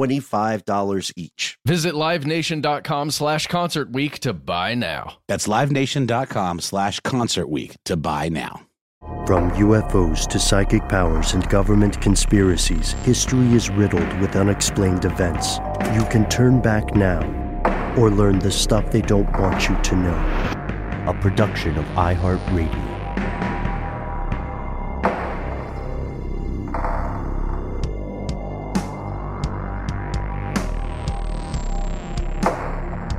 $25 each. Visit livenation.com slash concert week to buy now. That's livenation.com slash concert week to buy now. From UFOs to psychic powers and government conspiracies, history is riddled with unexplained events. You can turn back now or learn the stuff they don't want you to know. A production of iHeartRadio.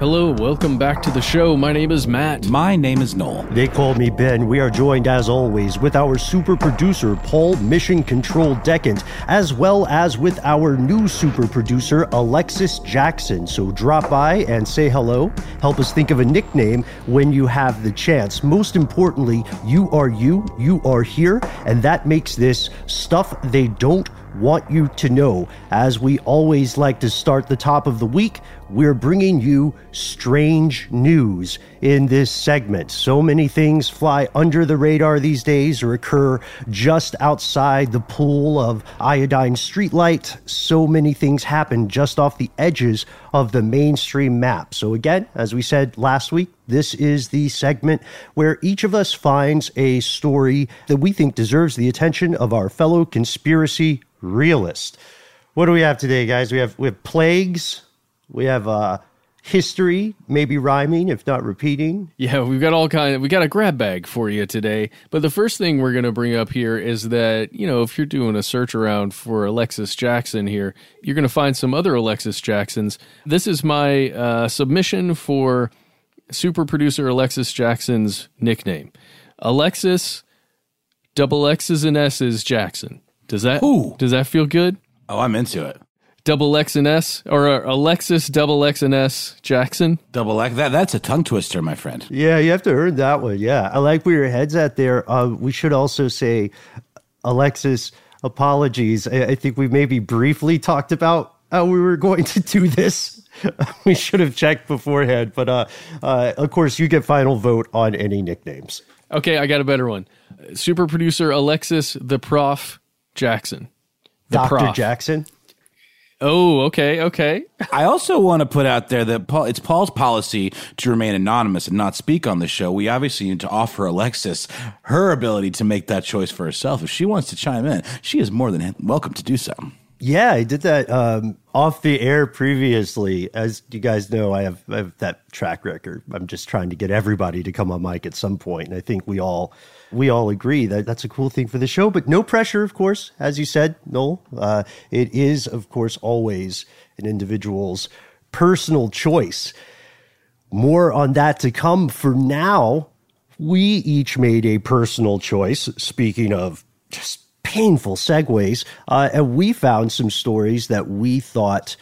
Hello, welcome back to the show. My name is Matt. My name is Noel. They call me Ben. We are joined, as always, with our super producer, Paul Mission Control Decant, as well as with our new super producer, Alexis Jackson. So drop by and say hello. Help us think of a nickname when you have the chance. Most importantly, you are you, you are here, and that makes this stuff they don't want you to know. As we always like to start the top of the week, we're bringing you strange news in this segment. So many things fly under the radar these days or occur just outside the pool of iodine streetlight. So many things happen just off the edges of the mainstream map. So, again, as we said last week, this is the segment where each of us finds a story that we think deserves the attention of our fellow conspiracy realist. What do we have today, guys? We have we have plagues. We have uh, history, maybe rhyming, if not repeating. Yeah, we've got all kind of we got a grab bag for you today. But the first thing we're going to bring up here is that, you know, if you're doing a search around for Alexis Jackson here, you're going to find some other Alexis Jacksons. This is my uh, submission for super producer Alexis Jackson's nickname. Alexis double X's and S's Jackson. Does that Ooh. does that feel good? Oh, I'm into it. Double X and S or uh, Alexis double X and S Jackson? Double X. That, that's a tongue twister, my friend. Yeah, you have to earn that one. Yeah, I like where your head's at there. Uh, we should also say, Alexis, apologies. I, I think we maybe briefly talked about how we were going to do this. we should have checked beforehand, but uh, uh, of course, you get final vote on any nicknames. Okay, I got a better one. Super producer Alexis the Prof Jackson. The Dr. Prof. Jackson. Oh, okay, okay. I also want to put out there that Paul, it's Paul's policy to remain anonymous and not speak on the show. We obviously need to offer Alexis her ability to make that choice for herself. If she wants to chime in, she is more than welcome to do so. Yeah, I did that um, off the air previously, as you guys know, I have, I have that track record. I'm just trying to get everybody to come on mic at some point, and I think we all we all agree that that's a cool thing for the show. But no pressure, of course, as you said, Noel. Uh, it is, of course, always an individual's personal choice. More on that to come. For now, we each made a personal choice. Speaking of just painful segues. Uh, and we found some stories that we thought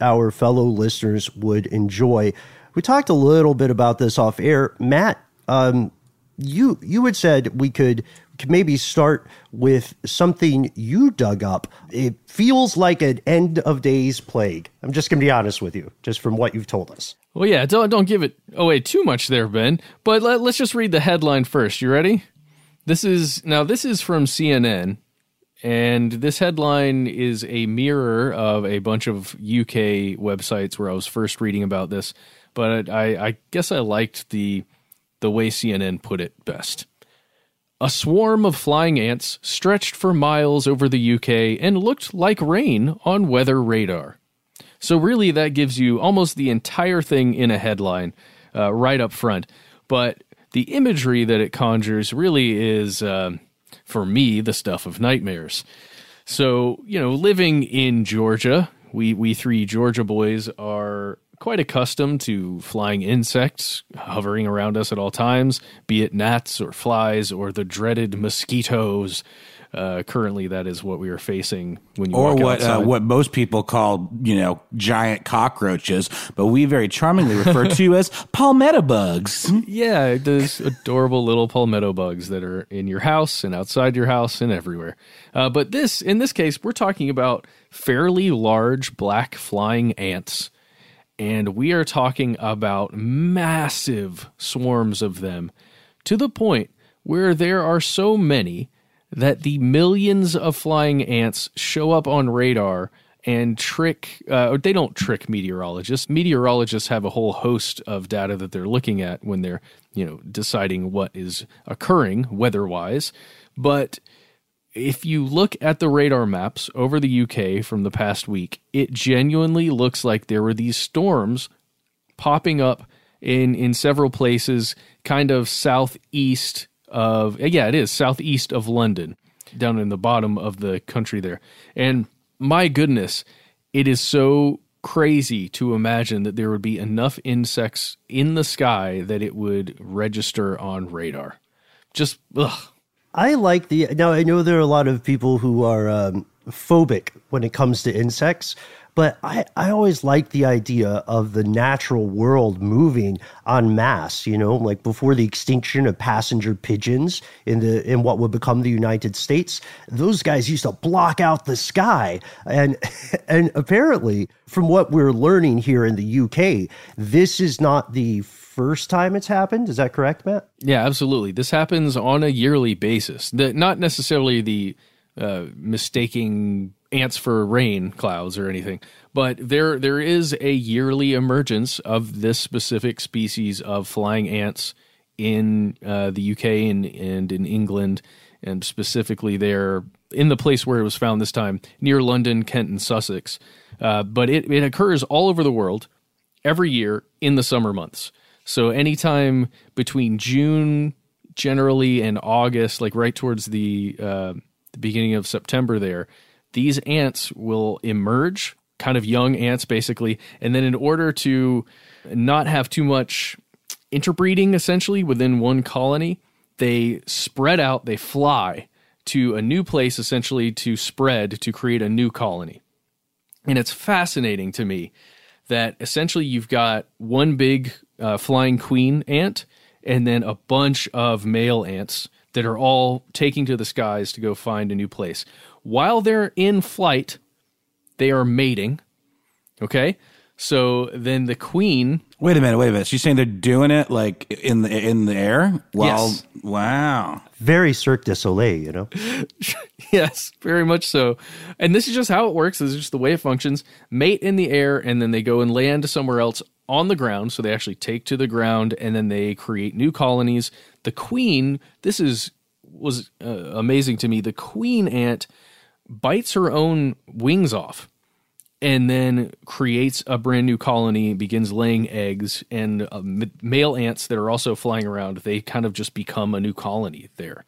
our fellow listeners would enjoy. We talked a little bit about this off air. Matt, um, you you had said we could maybe start with something you dug up. It feels like an end of days plague. I'm just going to be honest with you, just from what you've told us. Well, yeah, don't don't give it away too much there, Ben. But let, let's just read the headline first. You ready? This is now this is from CNN, and this headline is a mirror of a bunch of UK websites where I was first reading about this. But I, I guess I liked the the way CNN put it best. A swarm of flying ants stretched for miles over the UK and looked like rain on weather radar. So, really, that gives you almost the entire thing in a headline uh, right up front. But the imagery that it conjures really is, uh, for me, the stuff of nightmares. So, you know, living in Georgia, we, we three Georgia boys are quite accustomed to flying insects hovering around us at all times, be it gnats or flies or the dreaded mosquitoes uh, currently, that is what we are facing when you or walk what uh, what most people call you know giant cockroaches, but we very charmingly refer to as palmetto bugs. Yeah, those adorable little palmetto bugs that are in your house and outside your house and everywhere. Uh, but this, in this case, we're talking about fairly large black flying ants. And we are talking about massive swarms of them to the point where there are so many that the millions of flying ants show up on radar and trick uh, they don't trick meteorologists. Meteorologists have a whole host of data that they're looking at when they're you know deciding what is occurring weather wise but if you look at the radar maps over the UK from the past week it genuinely looks like there were these storms popping up in in several places kind of southeast of yeah it is southeast of London down in the bottom of the country there and my goodness it is so crazy to imagine that there would be enough insects in the sky that it would register on radar just ugh I like the now. I know there are a lot of people who are um, phobic when it comes to insects, but I, I always like the idea of the natural world moving en masse. You know, like before the extinction of passenger pigeons in the in what would become the United States, those guys used to block out the sky, and and apparently, from what we're learning here in the UK, this is not the first time it's happened. Is that correct, Matt? Yeah, absolutely. This happens on a yearly basis. The, not necessarily the uh, mistaking ants for rain clouds or anything, but there there is a yearly emergence of this specific species of flying ants in uh, the UK and, and in England, and specifically there in the place where it was found this time near London, Kent, and Sussex. Uh, but it, it occurs all over the world every year in the summer months. So anytime between June generally and August, like right towards the uh, the beginning of September, there these ants will emerge, kind of young ants basically, and then in order to not have too much interbreeding essentially within one colony, they spread out, they fly to a new place essentially to spread to create a new colony. And it's fascinating to me that essentially you've got one big uh, flying queen ant and then a bunch of male ants that are all taking to the skies to go find a new place. While they're in flight, they are mating. Okay? So then the queen Wait a minute, wait a minute. She's saying they're doing it like in the in the air. While, Yes. Wow. Very Cirque du Soleil, you know. yes, very much so. And this is just how it works. This is just the way it functions. Mate in the air, and then they go and land somewhere else on the ground. So they actually take to the ground, and then they create new colonies. The queen, this is was uh, amazing to me. The queen ant bites her own wings off, and then creates a brand new colony, begins laying eggs, and uh, male ants that are also flying around, they kind of just become a new colony there.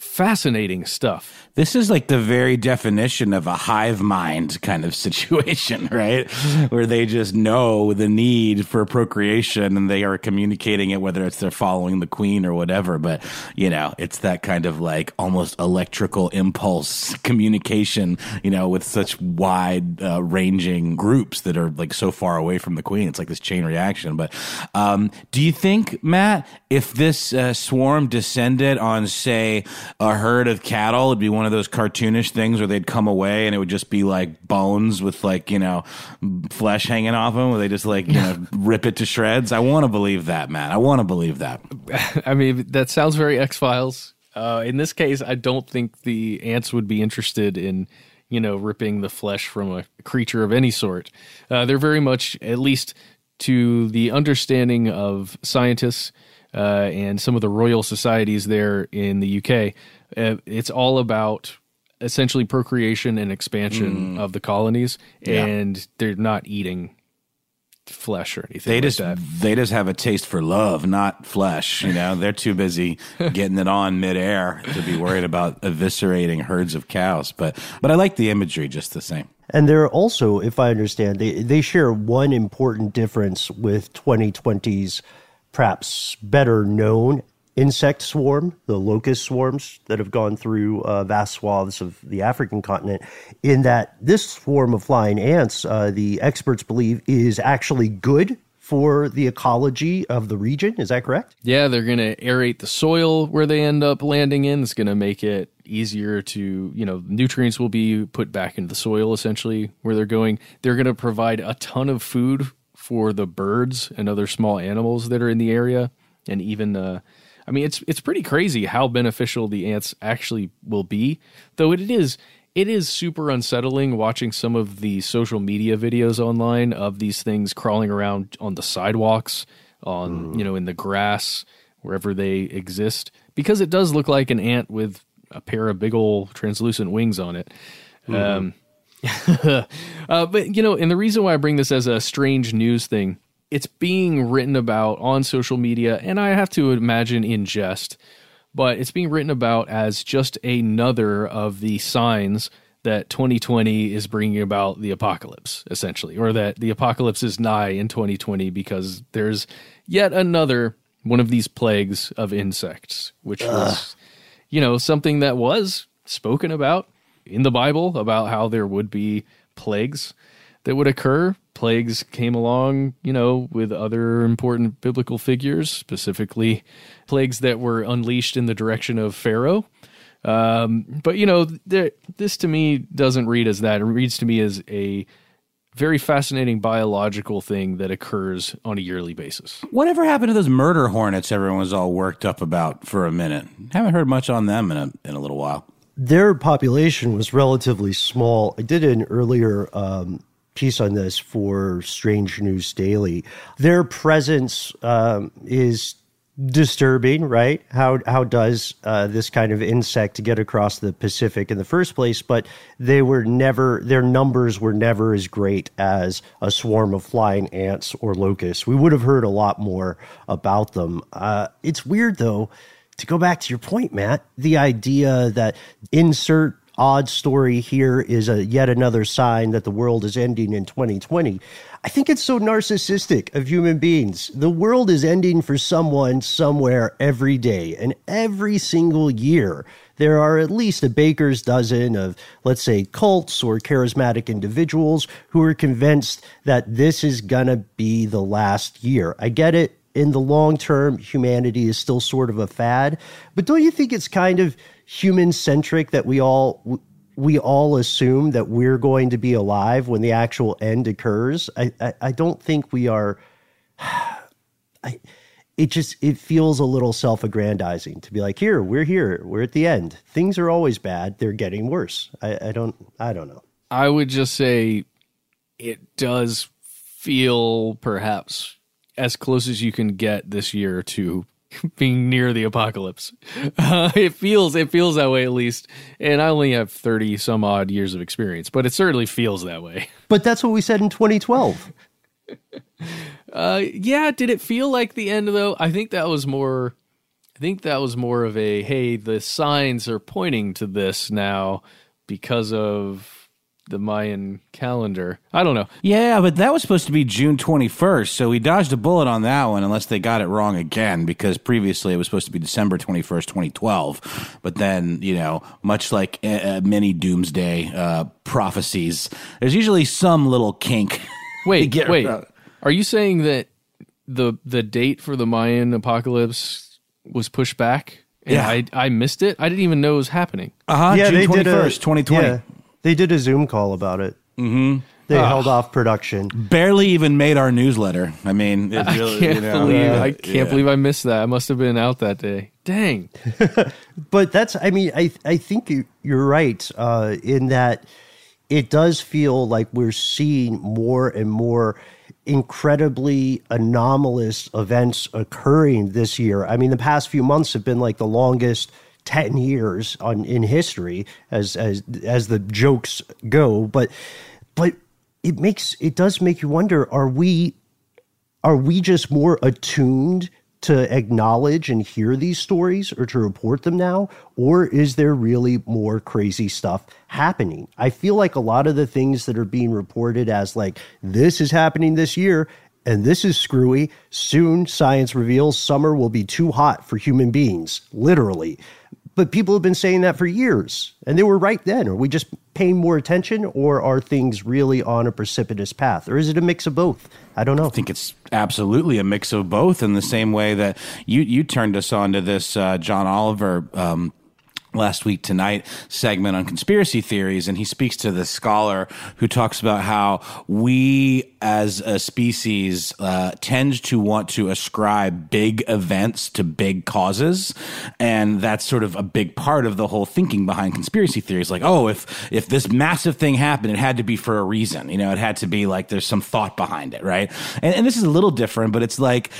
Fascinating stuff. This is like the very definition of a hive mind kind of situation, right? Where they just know the need for procreation and they are communicating it, whether it's they're following the queen or whatever. But, you know, it's that kind of like almost electrical impulse communication, you know, with such wide uh, ranging groups that are like so far away from the queen. It's like this chain reaction. But um, do you think, Matt, if this uh, swarm descended on, say, a herd of cattle, it'd be one of those cartoonish things where they'd come away and it would just be like bones with like, you know, flesh hanging off them where they just like, you know, rip it to shreds. I want to believe that, man. I want to believe that. I mean, that sounds very X Files. Uh, in this case, I don't think the ants would be interested in, you know, ripping the flesh from a creature of any sort. Uh, they're very much, at least to the understanding of scientists uh, and some of the royal societies there in the UK, uh, it's all about essentially procreation and expansion of the colonies, Yeah. and they're not eating flesh or anything. They like just that. they just have a taste for love, not flesh. You know, they're too busy getting it on midair to be worried about eviscerating herds of cows. But but I like the imagery just the same. And they're also, if I understand, they, they share one important difference with 2020's perhaps better known insect swarm, the locust swarms that have gone through uh, vast swaths of the African continent, in that this swarm of flying ants, uh, the experts believe, is actually good for the ecology of the region. Is that correct? Yeah, they're going to aerate the soil where they end up landing in. It's going to make it easier to, you know, nutrients will be put back into the soil essentially where they're going. They're going to provide a ton of food for the birds and other small animals that are in the area and even uh I mean it's it's pretty crazy how beneficial the ants actually will be. Though it is it is super unsettling watching some of the social media videos online of these things crawling around on the sidewalks, on you know in the grass, wherever they exist, because it does look like an ant with a pair of big old translucent wings on it. Um, uh, but you know, and the reason why I bring this as a strange news thing, it's being written about on social media, and I have to imagine in jest, but it's being written about as just another of the signs that 2020 is bringing about the apocalypse, essentially, or that the apocalypse is nigh in 2020 because there's yet another one of these plagues of insects, which was, you know, something that was spoken about in the Bible about how there would be plagues that would occur. Plagues came along, you know, with other important biblical figures, specifically plagues that were unleashed in the direction of Pharaoh. Um, but you know, there, this to me doesn't read as that. It reads to me as a very fascinating biological thing that occurs on a yearly basis. Whatever happened to those murder hornets everyone was all worked up about for a minute? Haven't heard much on them in a in a little while. Their population was relatively small. I did an earlier um, piece on this for Strange News Daily. Their presence um, is disturbing, right? How how does uh, this kind of insect get across the Pacific in the first place? But they were never their numbers were never as great as a swarm of flying ants or locusts. We would have heard a lot more about them. Uh, it's weird though to go back to your point, Matt, the idea that insert odd story here is a yet another sign that the world is ending in 2020. I think it's so narcissistic of human beings. The world is ending for someone somewhere every day and every single year. There are at least a baker's dozen of, let's say, cults or charismatic individuals who are convinced that this is gonna be the last year. I get it in the long term, humanity is still sort of a fad. But don't you think it's kind of human centric that we all we all assume that we're going to be alive when the actual end occurs? I I, I don't think we are. I it just it feels a little self-aggrandizing to be like here we're here we're at the end things are always bad they're getting worse i, I don't i don't know I would just say it does feel perhaps as close as you can get this year to being near the apocalypse. Uh, it feels it feels that way at least, and I only have thirty some odd years of experience, but it certainly feels that way. But that's what we said in 2012. Uh, yeah, did it feel like the end though? I think that was more. I think that was more of a hey, the signs are pointing to this now because of the Mayan calendar. I don't know. Yeah, but that was supposed to be June 21st, so we dodged a bullet on that one unless they got it wrong again because previously it was supposed to be December 21st, 2012. But then, you know, much like uh, many doomsday uh, prophecies, there's usually some little kink. Wait, get wait. around- Are you saying that the the date for the Mayan apocalypse was pushed back? And Yeah. I I missed it. I didn't even know it was happening. Uh-huh, Yeah, June 21st, 2020. Yeah, they did a Zoom call about it. Mm-hmm. They held off production. Barely even made our newsletter. I mean, it I can't you know, believe uh, I can't yeah. believe I missed that. I must have been out that day. Dang. But that's, I mean, I I think you- you're right uh, in that it does feel like we're seeing more and more incredibly anomalous events occurring this year. I mean, the past few months have been like the longest 10 years on in history as as as the jokes go, but but it makes it does make you wonder are we are we just more attuned to acknowledge and hear these stories or to report them now? Or is there really more crazy stuff happening? I feel like a lot of the things that are being reported as like, this is happening this year and this is screwy. Soon, science reveals summer will be too hot for human beings, literally. But people have been saying that for years, and they were right then. Are we just paying more attention, or are things really on a precipitous path? Or is it a mix of both? I don't know. I think it's absolutely a mix of both in the same way that you you turned us on to this uh, John Oliver um, last week tonight segment on conspiracy theories and he speaks to the scholar who talks about how we as a species uh, tend to want to ascribe big events to big causes and that's sort of a big part of the whole thinking behind conspiracy theories. Like oh if if this massive thing happened it had to be for a reason. You know it had to be like there's some thought behind it right? And, and this is a little different but it's like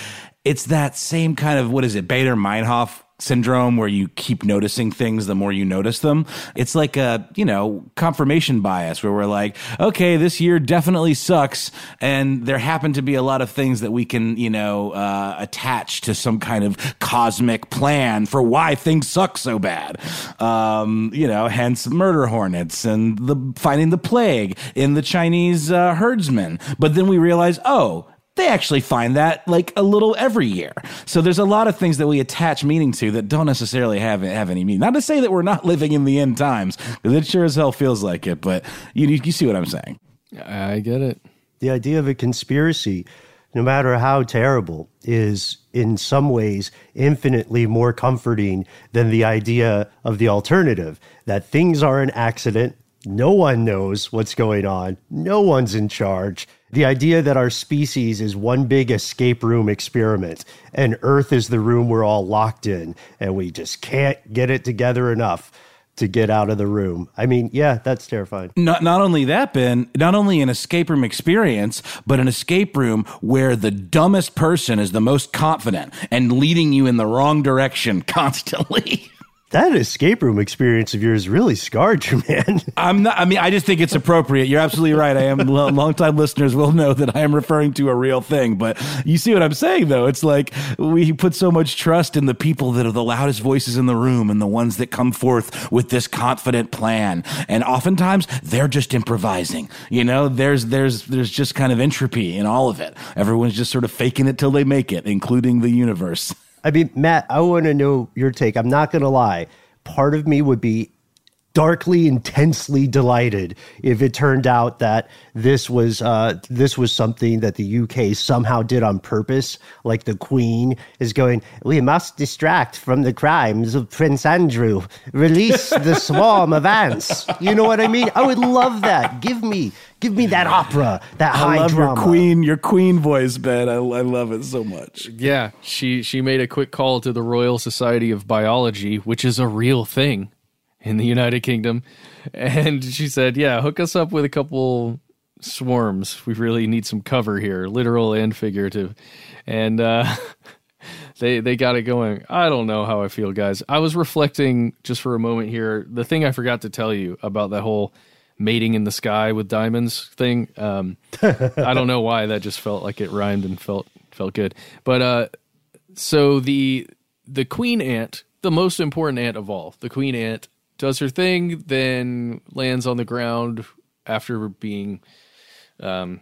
it's that same kind of what is it Baader-Meinhof syndrome where you keep noticing things the more you notice them. It's like a, you know, confirmation bias where we're like, okay, this year definitely sucks. And there happen to be a lot of things that we can, you know, uh, attach to some kind of cosmic plan for why things suck so bad. Um, you know, hence murder hornets and the finding the plague in the Chinese uh, herdsmen. But then we realize, oh, they actually find that like a little every year. So there's a lot of things that we attach meaning to that don't necessarily have have any meaning. Not to say that we're not living in the end times, because it sure as hell feels like it. But you you see what I'm saying? I get it. the idea of a conspiracy, no matter how terrible, is in some ways infinitely more comforting than the idea of the alternative that things are an accident. No one knows what's going on. No one's in charge. The idea that our species is one big escape room experiment and Earth is the room we're all locked in and we just can't get it together enough to get out of the room. I mean, yeah, that's terrifying. Not not only that, Ben, not only an escape room experience, but an escape room where the dumbest person is the most confident and leading you in the wrong direction constantly. That escape room experience of yours really scarred you, man. I'm not. I mean, I just think it's appropriate. You're absolutely right. I am. lo- Longtime listeners will know that I am referring to a real thing. But you see what I'm saying, though. It's like we put so much trust in the people that are the loudest voices in the room and the ones that come forth with this confident plan. And oftentimes they're just improvising. You know, there's there's there's just kind of entropy in all of it. Everyone's just sort of faking it till they make it, including the universe. I mean, Matt, I want to know your take. I'm not going to lie. Part of me would be darkly intensely delighted if it turned out that this was uh, this was something that the UK somehow did on purpose like the queen is going we must distract from the crimes of prince andrew. Release the swarm of ants. You know what i mean? I would love that. Give me give me that opera that high I love drama. Your queen, your queen voice, Ben. I, I love it so much. Yeah, she she made a quick call to the Royal Society of Biology, which is a real thing in the United Kingdom, and she said, "Yeah, hook us up with a couple swarms. We really need some cover here, literal and figurative." And uh they they got it going. I don't know how I feel, guys. I was reflecting just for a moment here. The thing I forgot to tell you about that whole mating in the sky with diamonds thing. Um, I don't know why that just felt like it rhymed and felt felt good. But uh, so the the queen ant, the most important ant of all, the queen ant does her thing, then lands on the ground after being um,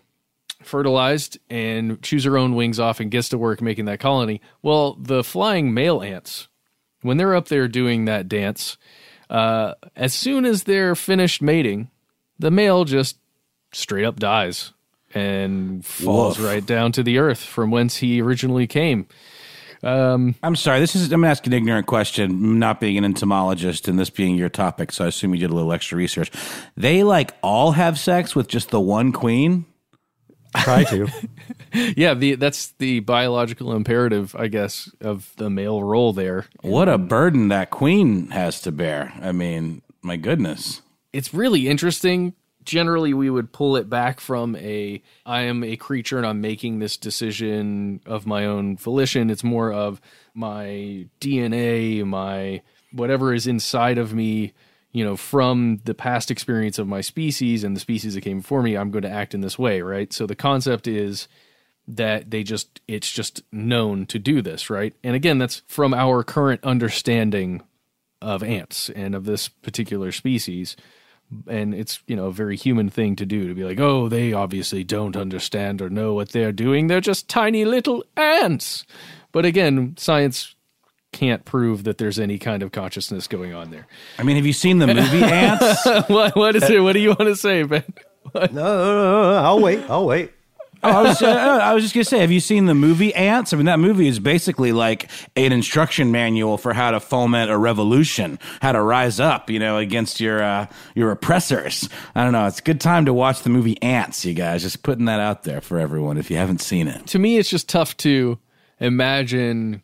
fertilized and chews her own wings off and gets to work making that colony. Well, the flying male ants, when they're up there doing that dance, uh, as soon as they're finished mating, the male just straight up dies and falls Woof. right down to the earth from whence he originally came. Um, I'm sorry. This is I'm asking an ignorant question, not being an entomologist and this being your topic, so I assume you did a little extra research. They like all have sex with just the one queen? Try to. Yeah, the that's the biological imperative, I guess, of the male role there. What a burden that queen has to bear. I mean, my goodness. it's really interesting. Generally, we would pull it back from a I am a creature and I'm making this decision of my own volition. It's more of my DNA, my whatever is inside of me, you know, from the past experience of my species and the species that came before me, I'm going to act in this way, right? So the concept is that they just it's just known to do this, right? And again, that's from our current understanding of ants and of this particular species and it's you know a very human thing to do to be like oh they obviously don't understand or know what they're doing they're just tiny little ants but again science can't prove that there's any kind of consciousness going on there I mean, have you seen the movie Antz? what, what is it what do you want to say ben No, no, no, no, I'll wait. I'll wait. Oh, I was, uh, I was just gonna say, have you seen the movie Antz? I mean, that movie is basically like an instruction manual for how to foment a revolution, how to rise up, you know, against your uh, your oppressors. I don't know. It's a good time to watch the movie Antz, you guys. Just putting that out there for everyone if you haven't seen it. to me it's just tough to imagine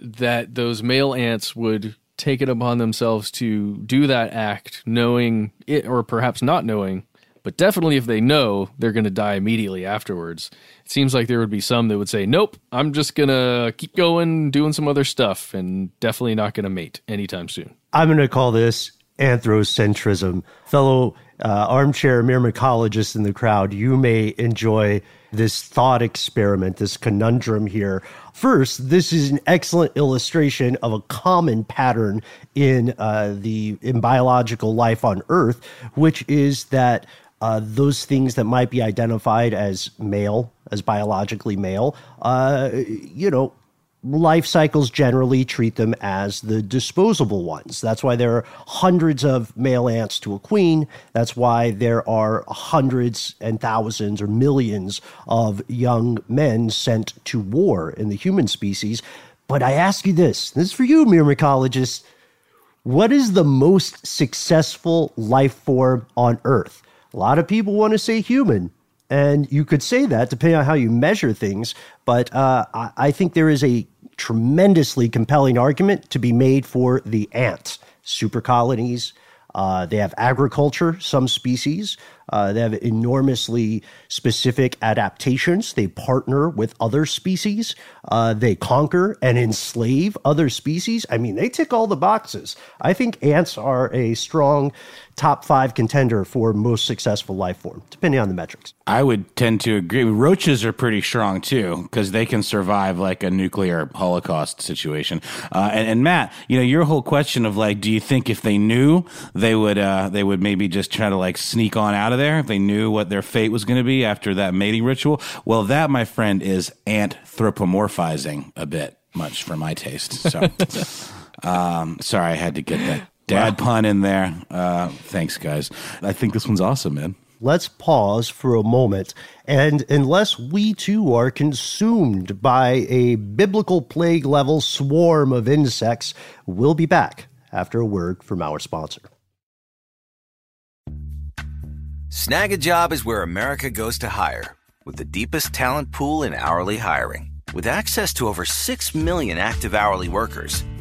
that those male ants would take it upon themselves to do that act knowing it or perhaps not knowing but definitely if they know they're going to die immediately afterwards it seems like there would be some that would say nope i'm just going to keep going doing some other stuff and definitely not going to mate anytime soon I'm going to call this anthropocentrism. Fellow uh, armchair myrmecologists in the crowd, you may enjoy this thought experiment, this conundrum here. First, this is an excellent illustration of a common pattern in uh, the in biological life on Earth, which is that uh, those things that might be identified as male, as biologically male, uh, you know, life cycles generally treat them as the disposable ones. That's why there are hundreds of male ants to a queen. That's why there are hundreds and thousands or millions of young men sent to war in the human species. But I ask you this this is for you, myrmecologists. What is the most successful life form on Earth? A lot of people want to say human. And you could say that depending on how you measure things. But uh, I, I think there is a tremendously compelling argument to be made for the ant. Super colonies, uh, they have agriculture, some species. Uh, they have enormously specific adaptations. They partner with other species. Uh, they conquer and enslave other species. I mean, they tick all the boxes. I think ants are a strong top five contender for most successful life form, depending on the metrics. I would tend to agree. Roaches are pretty strong too because they can survive like a nuclear holocaust situation. Uh, and, and Matt, you know your whole question of like, do you think if they knew they would uh, they would maybe just try to like sneak on out of there if they knew what their fate was going to be after that mating ritual? Well, that my friend is anthropomorphizing a bit much for my taste. So, um, sorry, I had to get that dad pun in there. Uh, thanks, guys. I think this one's awesome, man. let's pause for a moment. And unless we too are consumed by a biblical plague level swarm of insects, we'll be back after a word from our sponsor. Snagajob is where America goes to hire, with the deepest talent pool in hourly hiring. With access to over 6 million active hourly workers,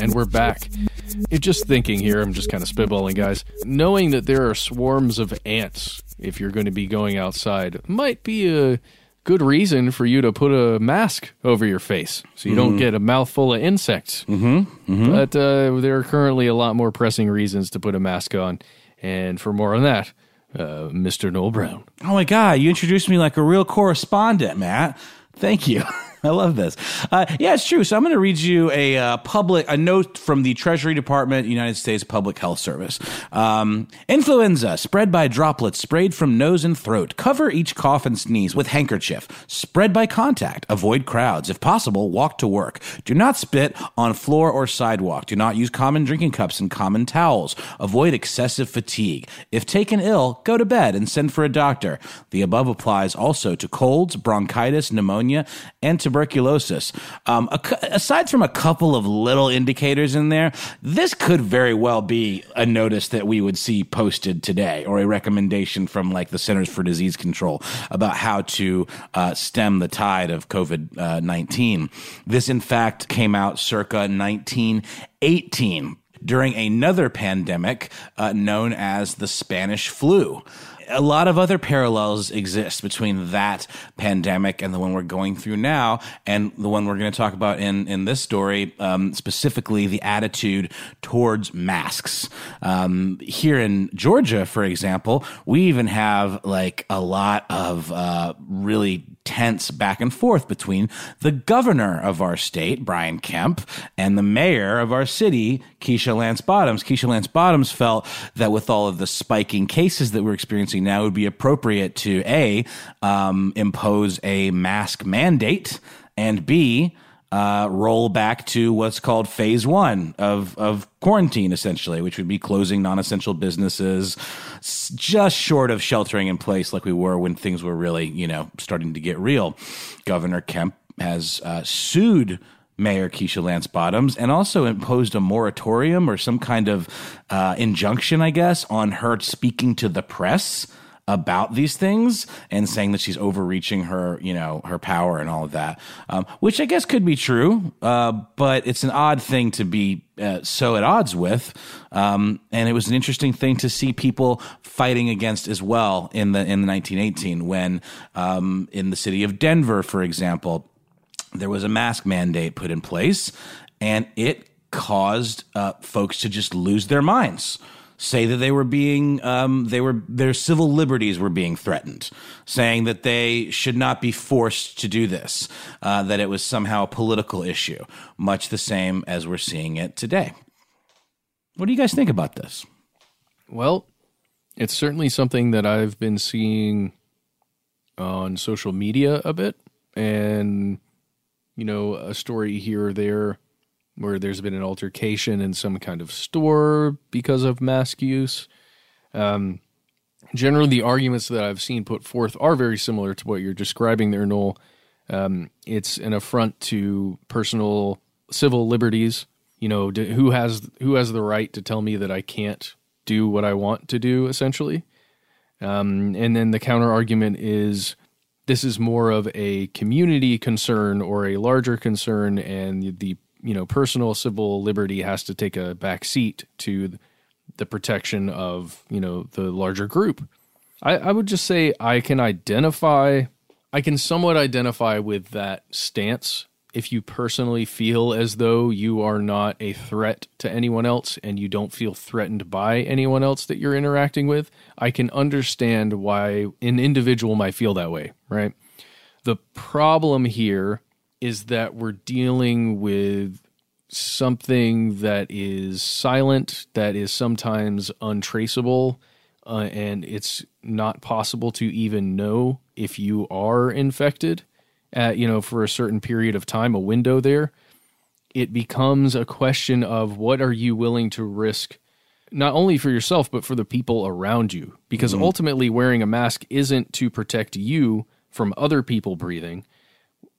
And we're back. Just thinking here, I'm just kind of spitballing, guys. Knowing that there are swarms of ants if you're going to be going outside might be a good reason for you to put a mask over your face so you don't get a mouthful of insects. Mm-hmm. But uh, there are currently a lot more pressing reasons to put a mask on. And for more on that, uh, Mr. Noel Brown. Oh my God, you introduced me like a real correspondent, Matt. Thank you. I love this. Uh, yeah, it's true. So I'm going to read you a uh, public a note from the Treasury Department, United States Public Health Service. Um, influenza spread by droplets sprayed from nose and throat. Cover each cough and sneeze with handkerchief. Spread by contact. Avoid crowds. If possible, walk to work. Do not spit on floor or sidewalk. Do not use common drinking cups and common towels. Avoid excessive fatigue. If taken ill, go to bed and send for a doctor. The above applies also to colds, bronchitis, pneumonia, and tuberculosis. Um, aside from a couple of little indicators in there, this could very well be a notice that we would see posted today or a recommendation from like the Centers for Disease Control about how to uh, stem the tide of COVID uh, 19. This, in fact, came out circa 1918 during another pandemic uh, known as the Spanish flu a lot of other parallels exist between that pandemic and the one we're going through now, and the one we're going to talk about in in this story, um, specifically the attitude towards masks. Um, here in Georgia, for example, we even have like a lot of uh, really tense back and forth between the governor of our state, Brian Kemp, and the mayor of our city, Keisha Lance Bottoms. Keisha Lance Bottoms felt that with all of the spiking cases that we're experiencing now, it would be appropriate to A, um, impose a mask mandate, and B, uh, roll back to what's called phase one of, of quarantine, essentially, which would be closing non essential businesses, just short of sheltering in place like we were when things were really, you know, starting to get real. Governor Kemp has uh, sued Mayor Keisha Lance Bottoms and also imposed a moratorium or some kind of uh, injunction, I guess, on her speaking to the press about these things and saying that she's overreaching her, you know, her power and all of that, um, which I guess could be true, uh, but it's an odd thing to be uh, so at odds with. Um, and it was an interesting thing to see people fighting against as well in the in the 1918 when um, in the city of Denver, for example, there was a mask mandate put in place, and it caused uh, folks to just lose their minds say that they were being um, they were their civil liberties were being threatened, saying that they should not be forced to do this, uh, that it was somehow a political issue, much the same as we're seeing it today. What do you guys think about this? Well, it's certainly something that I've been seeing on social media a bit, and you know, a story here or there where there's been an altercation in some kind of store because of mask use. Um, generally, the arguments that I've seen put forth are very similar to what you're describing there, Noel. Um, it's an affront to personal civil liberties. You know, who has who has the right to tell me that I can't do what I want to do, essentially? Um, and then the counter argument is this is more of a community concern or a larger concern, and the you know personal civil liberty has to take a back seat to the protection of you know the larger group. I, I would just say I can identify, I can somewhat identify with that stance if you personally feel as though you are not a threat to anyone else and you don't feel threatened by anyone else that you're interacting with, I can understand why an individual might feel that way, right? The problem here is that we're dealing with something that is silent, that is sometimes untraceable, uh, and it's not possible to even know if you are infected. At, you know, for a certain period of time, a window there, it becomes a question of what are you willing to risk, not only for yourself but for the people around you, because mm-hmm. ultimately wearing a mask isn't to protect you from other people breathing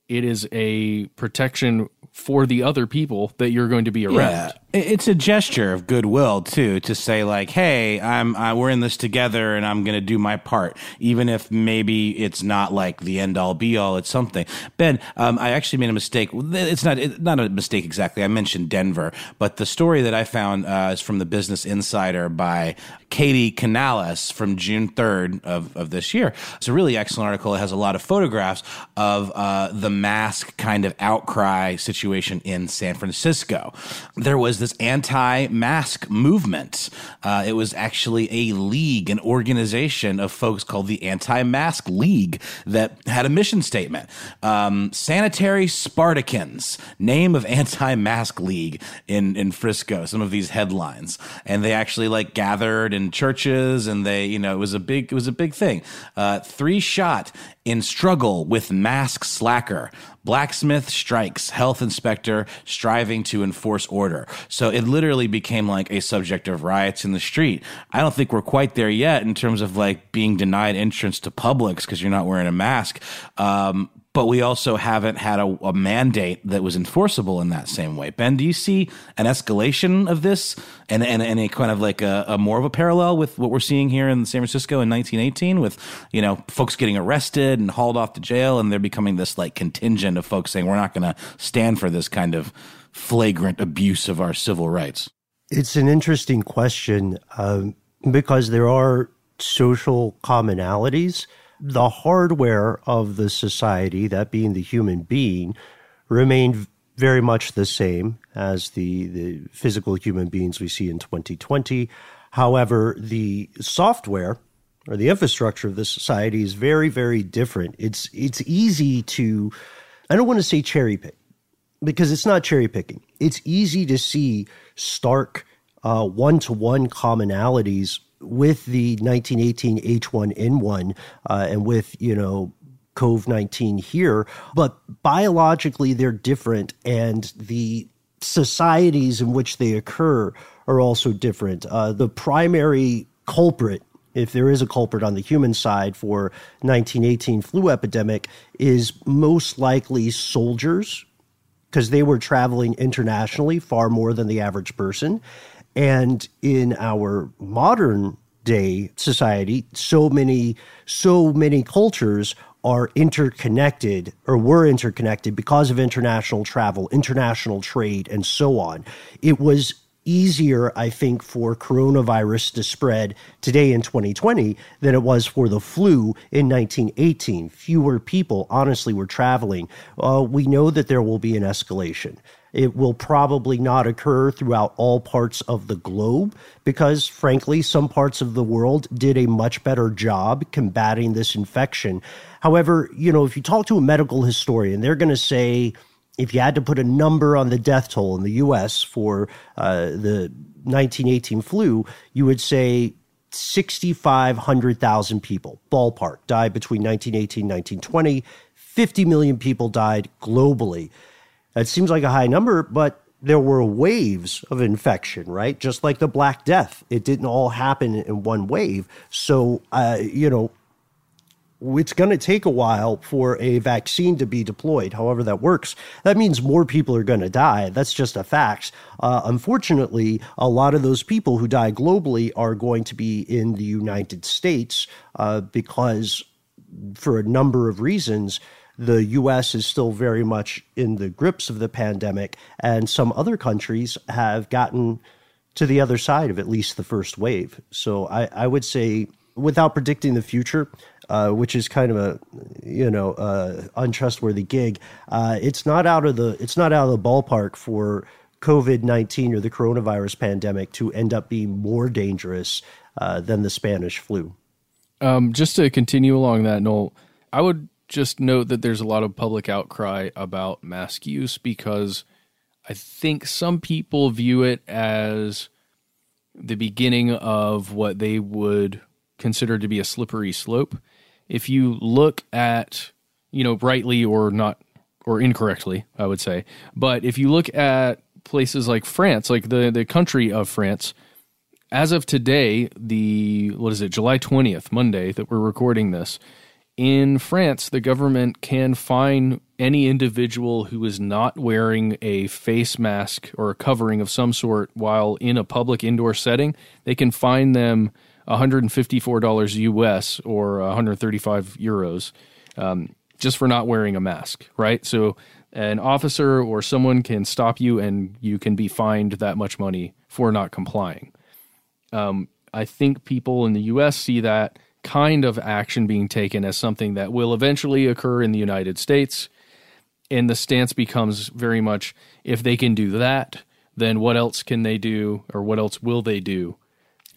it is a protection for the other people that you're going to be around. Yeah. It's a gesture of goodwill too, to say like, "Hey, I'm I, we're in this together, and I'm going to do my part, even if maybe it's not like the end all be all. It's something." Ben, um, I actually made a mistake. It's not it's not a mistake exactly. I mentioned Denver, but the story that I found uh, is from the Business Insider by Katie Canales from June 3rd of, of this year. It's a really excellent article. It has a lot of photographs of uh, the mask kind of outcry situation in San Francisco. There was this anti-mask movement. Uh, it was actually a league, an organization of folks called the Anti-Mask League that had a mission statement: um, "Sanitary Spartacans." Name of Anti-Mask League in in Frisco. Some of these headlines, and they actually like gathered in churches, and they, you know, it was a big, it was a big thing. Uh, three shot in struggle with mask slacker. Blacksmith strikes health inspector striving to enforce order. So it literally became like a subject of riots in the street. I don't think we're quite there yet in terms of like being denied entrance to Publix because you're not wearing a mask. Um, but we also haven't had a, a, mandate that was enforceable in that same way. Ben, do you see an escalation of this and, and, and a kind of like a, a, more of a parallel with what we're seeing here in San Francisco in 1918 with, you know, folks getting arrested and hauled off to jail and they're becoming this like contingent of folks saying we're not going to stand for this kind of flagrant abuse of our civil rights? It's an interesting question um, because there are social commonalities – the hardware of the society, that being the human being, remained very much the same as the, the physical human beings we see in 2020. However, the software or the infrastructure of the society is very, very different. It's it's easy to I don't want to say cherry pick because it's not cherry picking. It's easy to see stark one to one commonalities with the 1918 H1N1 uh, and with, you know, COVID 19 here, but biologically they're different, and the societies in which they occur are also different. Uh, the primary culprit if there is a culprit on the human side for 1918 flu epidemic is most likely soldiers because they were traveling internationally far more than the average person and in our modern day society so many so many cultures are interconnected or were interconnected because of international travel, international trade, and so on. It was easier, I think, for coronavirus to spread today in 2020 than it was for the flu in 1918. Fewer people, honestly, were traveling. Uh, we know that there will be an escalation. It will probably not occur throughout all parts of the globe because, frankly, some parts of the world did a much better job combating this infection. However, you know, if you talk to a medical historian, they're going to say, if you had to put a number on the death toll in the US for uh, the 1918 flu, you would say 6,500,000 people, ballpark, died between 1918 and 1920. 50 million people died globally. That seems like a high number, but there were waves of infection, right? Just like the Black Death. It didn't all happen in one wave. So, uh, you know, it's going to take a while for a vaccine to be deployed, however that works. That means more people are going to die. That's just a fact. Uh, unfortunately, a lot of those people who die globally are going to be in the United States uh, because, for a number of reasons, the US is still very much in the grips of the pandemic, and some other countries have gotten to the other side of at least the first wave. So I, I would say, without predicting the future, uh, which is kind of a you know uh, untrustworthy gig, uh, it's not out of the it's not out of the ballpark for COVID nineteen or the coronavirus pandemic to end up being more dangerous uh, than the Spanish flu. Um, just to continue along that, Noel, I would just note that there's a lot of public outcry about mask use because I think some people view it as the beginning of what they would consider to be a slippery slope. If you look at, you know, rightly or not or incorrectly, I would say, but if you look at places like France, like the the country of France, as of today, the what is it, July 20th, Monday that we're recording this, in France, the government can fine any individual who is not wearing a face mask or a covering of some sort while in a public indoor setting. They can fine them $154 US or 135 euros um, just for not wearing a mask, right? So an officer or someone can stop you and you can be fined that much money for not complying. Um, I think people in the US see that kind of action being taken as something that will eventually occur in the United States. And the stance becomes very much if they can do that, then what else can they do or what else will they do?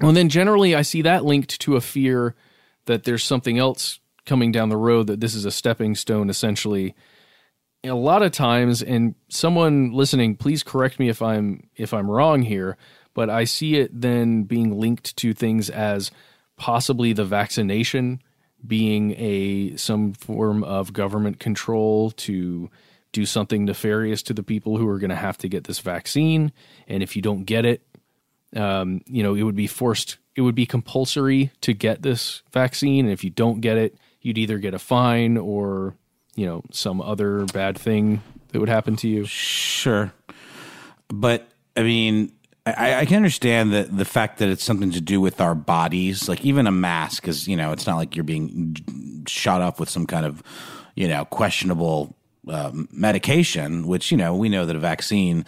And then generally, I see that linked to a fear that there's something else coming down the road, that this is a stepping stone essentially. A lot of times, and someone listening, please correct me if I'm if I'm wrong here, but I see it then being linked to things as possibly the vaccination being a some form of government control to do something nefarious to the people who are going to have to get this vaccine. And if you don't get it um, you know it would be forced it would be compulsory to get this vaccine. And if you don't get it you'd either get a fine or you know some other bad thing that would happen to you. Sure. But i mean I, I, can understand that the fact that it's something to do with our bodies, like even a mask is, you know, it's not like you're being shot up with some kind of, you know, questionable uh, medication, which, you know, we know that a vaccine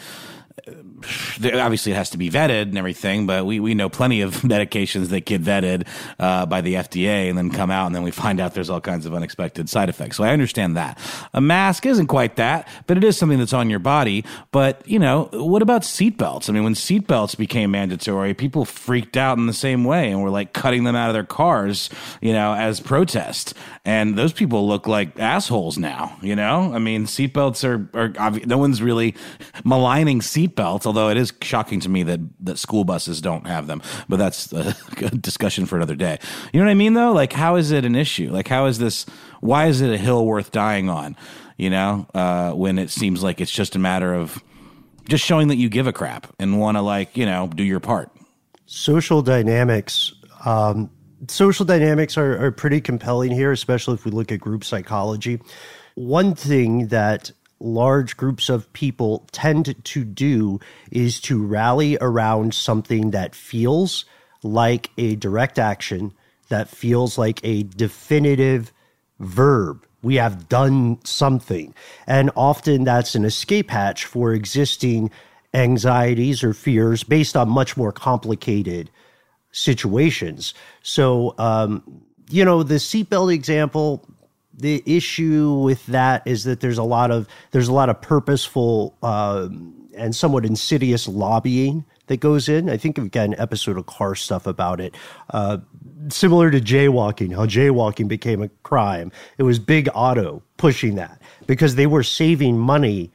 obviously it has to be vetted and everything, but we, we know plenty of medications that get vetted uh, by the FDA and then come out and then we find out there's all kinds of unexpected side effects. So I understand that. A mask isn't quite that, but it is something that's on your body. But, you know, what about seatbelts? I mean, when seatbelts became mandatory, people freaked out in the same way and were like cutting them out of their cars, you know, as protest. And those people look like assholes now, you know? I mean, seatbelts are, are no one's really maligning seatbelts seatbelts. Although it is shocking to me that that school buses don't have them, but that's a discussion for another day. You know what I mean? Though, like, how is it an issue? Like, how is this? Why is it a hill worth dying on? You know, uh, when it seems like it's just a matter of just showing that you give a crap and want to, like, you know, do your part. Social dynamics. Um, social dynamics are, are pretty compelling here, especially if we look at group psychology. One thing that large groups of people tend to do is to rally around something that feels like a direct action, that feels like a definitive verb. We have done something. And often that's an escape hatch for existing anxieties or fears based on much more complicated situations. So, um, you know, the seatbelt example, the issue with that is that there's a lot of there's a lot of purposeful uh, and somewhat insidious lobbying that goes in. I think we've got an episode of Car Stuff about it. Uh, similar to jaywalking, how jaywalking became a crime. It was Big Auto pushing that because they were saving money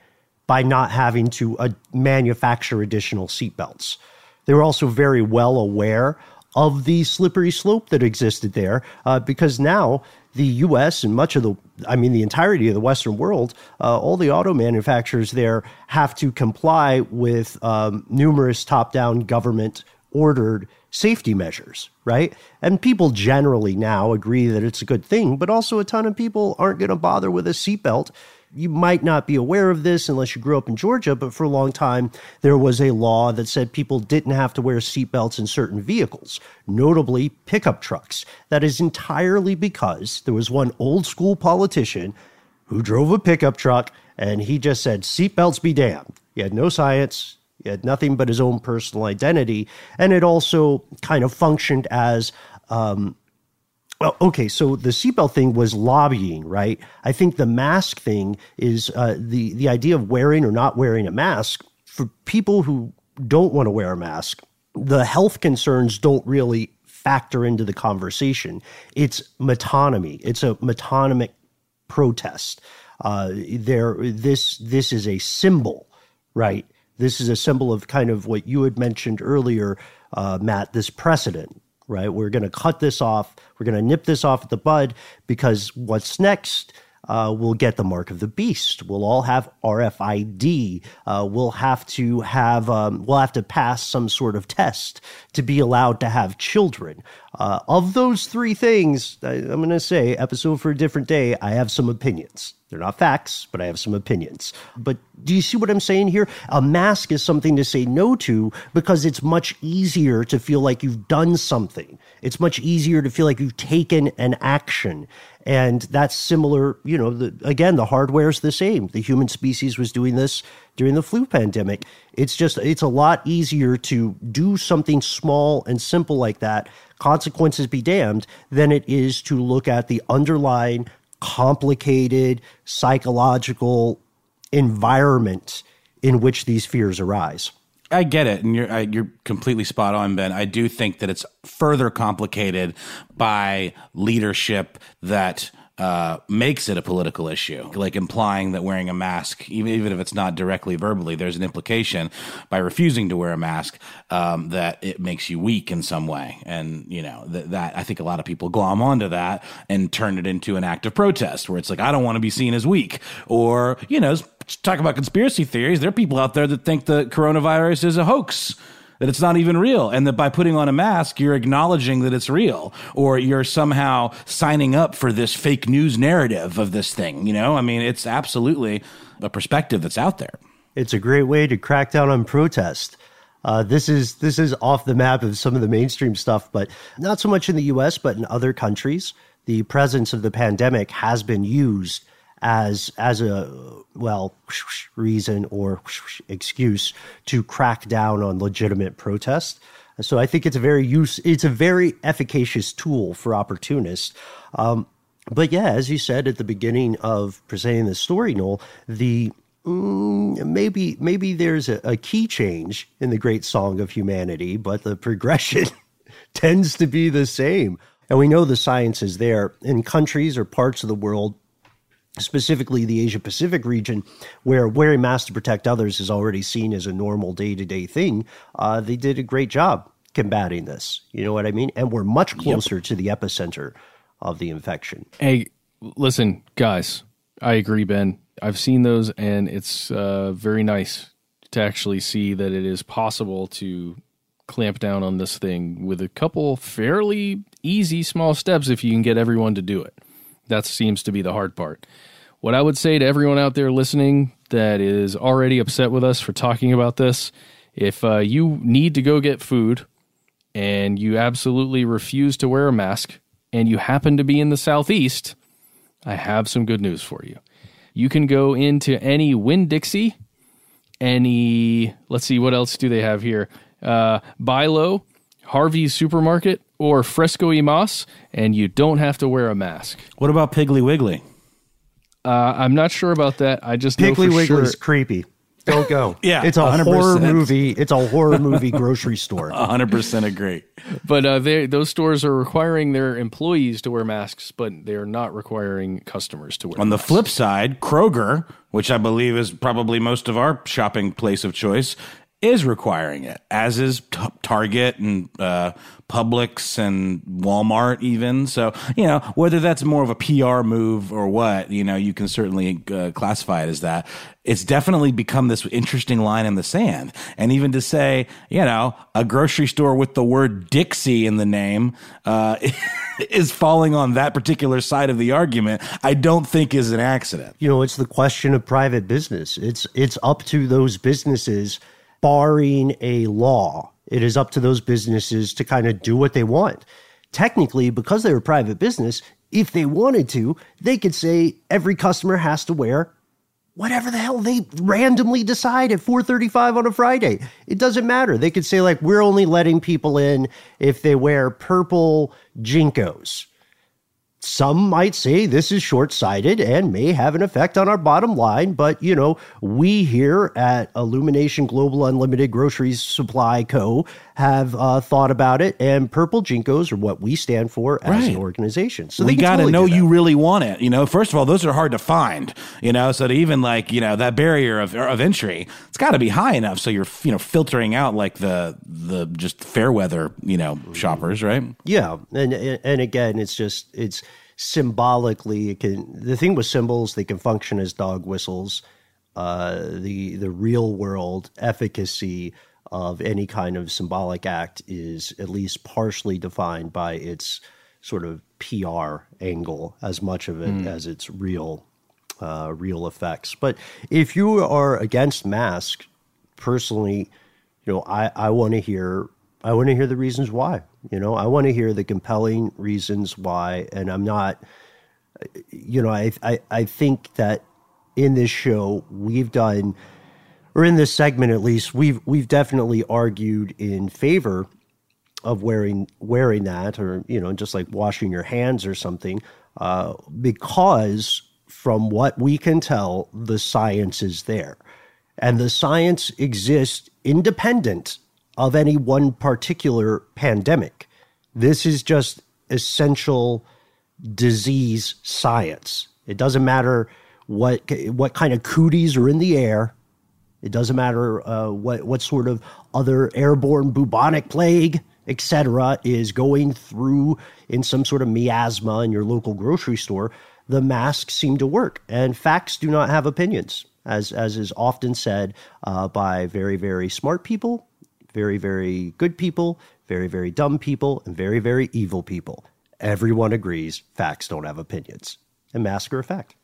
by not having to uh, manufacture additional seatbelts. They were also very well aware of the slippery slope that existed there uh, because now the U.S. and much of the, I mean, the entirety of the Western world, uh, all the auto manufacturers there have to comply with um, numerous top down government ordered safety measures, right? And people generally now agree that it's a good thing, but also a ton of people aren't going to bother with a seatbelt you might not be aware of this unless you grew up in Georgia, but for a long time, there was a law that said people didn't have to wear seatbelts in certain vehicles, notably pickup trucks. That is entirely because there was one old school politician who drove a pickup truck and he just said, seatbelts be damned. He had no science, he had nothing but his own personal identity. And it also kind of functioned as um, well, okay, so the seatbelt thing was lobbying, right? I think the mask thing is uh, the the idea of wearing or not wearing a mask for people who don't want to wear a mask. The health concerns don't really factor into the conversation. It's metonymy. It's a metonymic protest. Uh, there, this this is a symbol, right? This is a symbol of kind of what you had mentioned earlier, uh, Matt. This precedent right? We're going to cut this off. We're going to nip this off at the bud because what's next uh, will get the mark of the beast. We'll all have RFID. Uh, we'll have to have um, we'll have to pass some sort of test to be allowed to have children. Uh, of those three things, I, I'm going to say episode for a different day. I have some opinions. They're not facts, but I have some opinions. But do you see what I'm saying here? A mask is something to say no to because it's much easier to feel like you've done something. It's much easier to feel like you've taken an action. And that's similar, you know, the, again, the hardware is the same. The human species was doing this during the flu pandemic. It's just, it's a lot easier to do something small and simple like that, consequences be damned, than it is to look at the underlying complicated psychological environment in which these fears arise. I get it, and you're I, you're completely spot on, Ben. I do think that it's further complicated by leadership that uh, makes it a political issue, like implying that wearing a mask, even, even if it's not directly verbally, there's an implication by refusing to wear a mask um, that it makes you weak in some way. And, you know, th- that I think a lot of people glom onto that and turn it into an act of protest where it's like, I don't want to be seen as weak. Or, you know, talk about conspiracy theories. There are people out there that think the coronavirus is a hoax that it's not even real and that by putting on a mask you're acknowledging that it's real or you're somehow signing up for this fake news narrative of this thing you know i mean it's absolutely a perspective that's out there it's a great way to crack down on protest uh, this is this is off the map of some of the mainstream stuff, but not so much in the U.S. but in other countries. The presence of the pandemic has been used as as a well reason or excuse to crack down on legitimate protest. So I think it's a very use it's a very efficacious tool for opportunists. Um, but yeah, as you said at the beginning of presenting the story, Noel, the mm, maybe maybe there's a, a key change in the great song of humanity, but the progression tends to be the same. And we know the science is there in countries or parts of the world specifically the Asia Pacific region, where wearing masks to protect others is already seen as a normal day to day thing, uh, they did a great job combating this. You know what I mean? And we're much closer yep. to the epicenter of the infection. Hey, listen, guys, I agree, Ben. I've seen those, and it's uh, very nice to actually see that it is possible to clamp down on this thing with a couple fairly easy small steps if you can get everyone to do it. That seems to be the hard part. What I would say to everyone out there listening that is already upset with us for talking about this, if uh, you need to go get food and you absolutely refuse to wear a mask and you happen to be in the southeast, I have some good news for you. You can go into any Winn Dixie, any, let's see, what else do they have here? Uh, BI-LO, Harvey's Supermarket, or Fresco y Mas, and you don't have to wear a mask. What about Piggly Wiggly? Uh, I'm not sure about that. I just Piggly know Wiggly's sure. creepy. Don't go. yeah, it's a 100%. horror movie. It's a horror movie grocery store. 100 percent agree. But uh, they, those stores are requiring their employees to wear masks, but they are not requiring customers to wear. On masks. the flip side, Kroger, which I believe is probably most of our shopping place of choice, is requiring it, as is t- Target and uh, Publix and Walmart, even. So, you know, whether that's more of a PR move or what, you know, you can certainly uh, classify it as that. It's definitely become this interesting line in the sand. And even to say, you know, a grocery store with the word Dixie in the name uh, is falling on that particular side of the argument, I don't think is an accident. You know, it's the question of private business. It's it's up to those businesses barring a law. It is up to those businesses to kind of do what they want. Technically, because they're a private business, if they wanted to, they could say every customer has to wear whatever the hell they randomly decide at 4:35 on a Friday. It doesn't matter. They could say like we're only letting people in if they wear purple JNCOs. Some might say this is short sighted and may have an effect on our bottom line, but you know, we here at Illumination Global Unlimited Groceries Supply Co. have uh, thought about it, and Purple JNCOs are what we stand for as right. an organization. So we got to totally know you really want it. You know, first of all, those are hard to find, you know, so to even like, you know, that barrier of, of entry, it's got to be high enough so you're, you know, filtering out like the, the just fair weather, you know, shoppers, right? Yeah. And, and again, it's just, it's, symbolically it can the thing with symbols they can function as dog whistles uh, the the real world efficacy of any kind of symbolic act is at least partially defined by its sort of PR angle as much of it mm. as its real uh, real effects. But if you are against masks, personally, you know, I, I want to hear I want to hear the reasons why. You know, I want to hear the compelling reasons why, and I'm not. You know, I I, I think that in this show we've done, or in this segment at least, we've we've definitely argued in favor of wearing wearing that, or you know, just like washing your hands or something, uh, because from what we can tell, the science is there, and the science exists independent of any one particular pandemic. This is just essential disease science. It doesn't matter what what kind of cooties are in the air. It doesn't matter uh, what what sort of other airborne bubonic plague, etc., is going through in some sort of miasma in your local grocery store. The masks seem to work, and facts do not have opinions, as as is often said uh, by very very smart people very, very good people, very, very dumb people, and very, very evil people. Everyone agrees facts don't have opinions. And masks are a fact.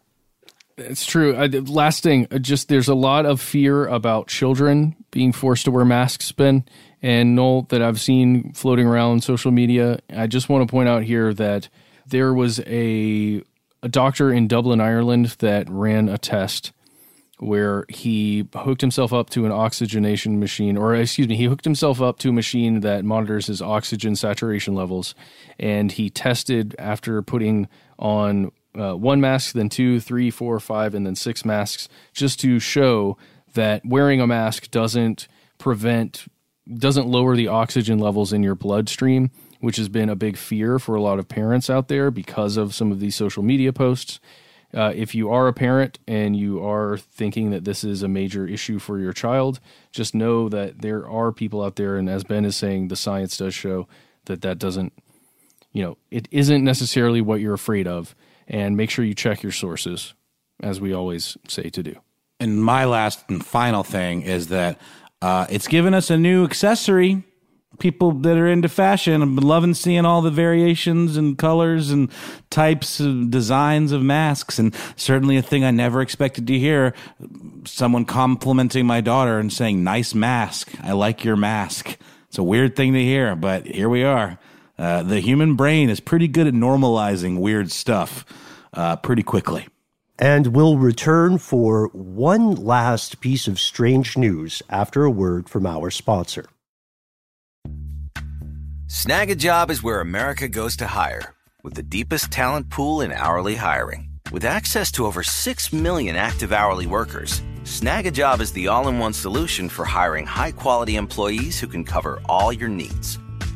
It's true. Uh, last thing, uh, just there's a lot of fear about children being forced to wear masks, Ben and Noel, that I've seen floating around social media. I just want to point out here that there was a a doctor in Dublin, Ireland, that ran a test where he hooked himself up to an oxygenation machine, or excuse me, he hooked himself up to a machine that monitors his oxygen saturation levels. And he tested after putting on uh, one mask, then two, three, four, five, and then six masks, just to show that wearing a mask doesn't prevent, doesn't lower the oxygen levels in your bloodstream, which has been a big fear for a lot of parents out there because of some of these social media posts. Uh, if you are a parent and you are thinking that this is a major issue for your child, just know that there are people out there, and as Ben is saying, the science does show that that doesn't, you know, it isn't necessarily what you're afraid of. And make sure you check your sources, as we always say to do. And my last and final thing is that uh, it's given us a new accessory. People that are into fashion have been loving seeing all the variations and colors and types of designs of masks. And certainly a thing i never expected to hear someone complimenting my daughter and saying nice mask. I like your mask. It's a weird thing to hear but here we are uh, the human brain is pretty good at normalizing weird stuff uh, pretty quickly and we'll return for one last piece of strange news after a word from our sponsor Snagajob is where America goes to hire, with the deepest talent pool in hourly hiring. With access to over 6 million active hourly workers, Snagajob is the all in one solution for hiring high quality employees who can cover all your needs.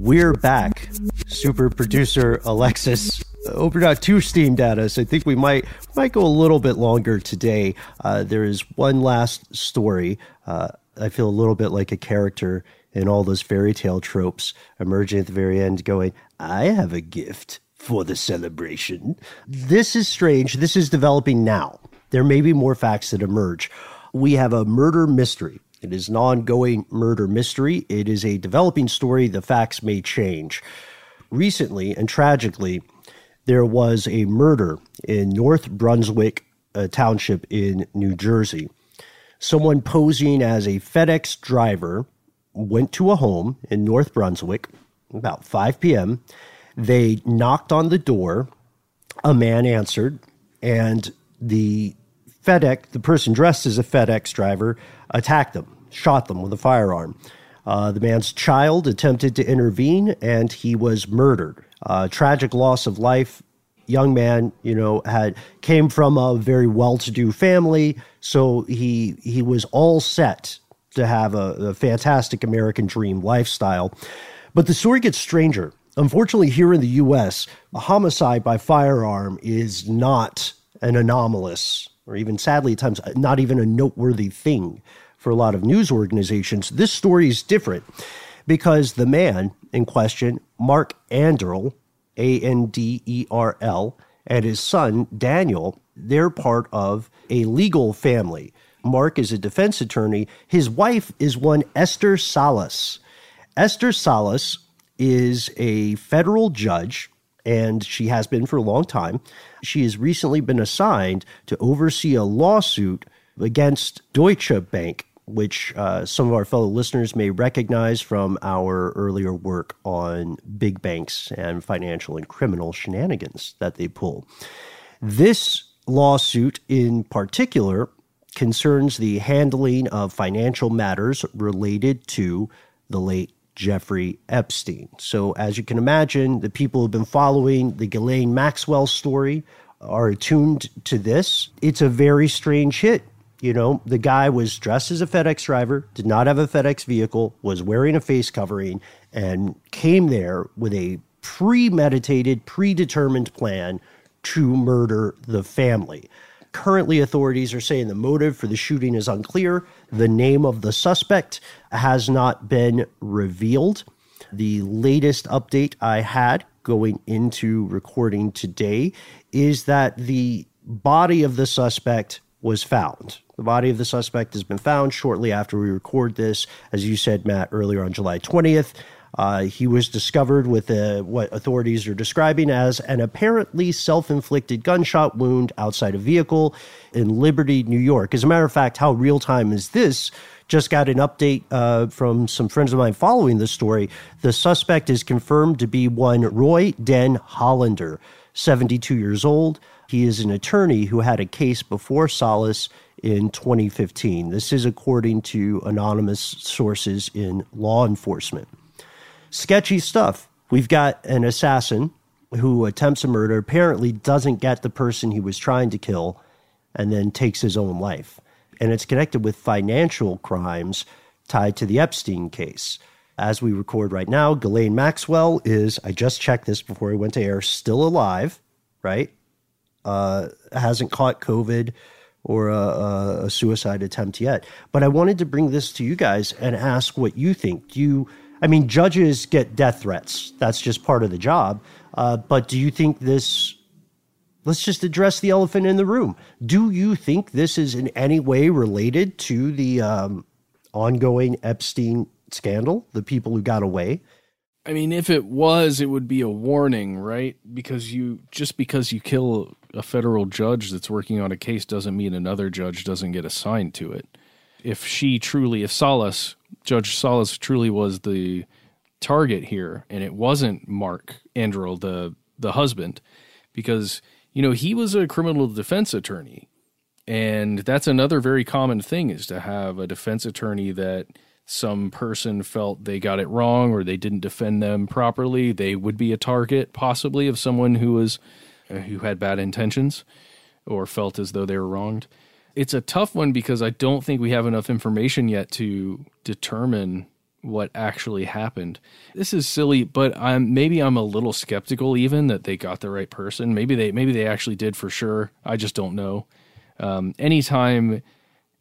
We're back. Super producer Alexis Oberdoc two steamed at us. I think we might might go a little bit longer today. Uh, there is one last story. Uh, I feel a little bit like a character in all those fairy tale tropes emerging at the very end, going, "I have a gift for the celebration." This is strange. This is developing now. There may be more facts that emerge. We have a murder mystery. It is an ongoing murder mystery. It is a developing story. The facts may change. Recently and tragically, there was a murder in North Brunswick uh, Township in New Jersey. Someone posing as a FedEx driver went to a home in North Brunswick about 5 p.m. They knocked on the door. A man answered. and the FedEx, the person dressed as a FedEx driver, attacked them, shot them with a firearm. Uh, the man's child attempted to intervene, and he was murdered. Uh, tragic loss of life. Young man, you know, had came from a very well-to-do family, so he he was all set to have a, a fantastic American dream lifestyle. But the story gets stranger. Unfortunately, here in the U.S., a homicide by firearm is not an anomalous, or even sadly at times, uh, not even a noteworthy thing for a lot of news organizations. This story is different because the man in question, Mark Anderl, A N D E R L, and his son, Daniel, they're part of a legal family. Mark is a defense attorney. His wife is one Esther Salas. Esther Salas is a federal judge, and she has been for a long time. She has recently been assigned to oversee a lawsuit against Deutsche Bank, which uh, some of our fellow listeners may recognize from our earlier work on big banks and financial and criminal shenanigans that they pull. This lawsuit in particular concerns the handling of financial matters related to the late Jeffrey Epstein. So, as you can imagine, the people who've been following the Ghislaine Maxwell story are attuned to this. It's a very strange hit. You know, the guy was dressed as a FedEx driver, did not have a FedEx vehicle, was wearing a face covering, and came there with a premeditated, predetermined plan to murder the family. Currently, authorities are saying the motive for the shooting is unclear. The name of the suspect has not been revealed. The latest update I had going into recording today is that the body of the suspect was found. The body of the suspect has been found shortly after we record this, as you said, Matt, earlier on July 20th. Uh, he was discovered with a, what authorities are describing as an apparently self inflicted gunshot wound outside a vehicle in Liberty, New York. As a matter of fact, how real time is this? Just got an update uh, from some friends of mine following the story. The suspect is confirmed to be one Roy Den Hollander, 72 years old. He is an attorney who had a case before Salas in 2015. This is according to anonymous sources in law enforcement sketchy stuff. We've got an assassin who attempts a murder, apparently doesn't get the person he was trying to kill, and then takes his own life. And it's connected with financial crimes tied to the Epstein case. As we record right now, Ghislaine Maxwell is, I just checked this before I went to air, still alive, right? Uh, hasn't caught COVID or a, a, suicide attempt yet. But I wanted to bring this to you guys and ask what you think. Do you I mean, judges get death threats. That's just part of the job. Uh, but do you think this? Let's just address the elephant in the room. Do you think this is in any way related to the um, ongoing Epstein scandal, the people who got away? I mean, if it was, it would be a warning, right? Because you just because you kill a federal judge that's working on a case doesn't mean another judge doesn't get assigned to it. If she truly, if Salas Judge Salas truly was the target here, and it wasn't Mark Anderl, the the husband, because you know he was a criminal defense attorney, and that's another very common thing is to have a defense attorney that some person felt they got it wrong or they didn't defend them properly. They would be a target possibly of someone who was uh, who had bad intentions or felt as though they were wronged it's a tough one because I don't think we have enough information yet to determine what actually happened. This is silly, but I'm maybe I'm a little skeptical even that they got the right person. Maybe they maybe they actually did for sure. I just don't know. Um, anytime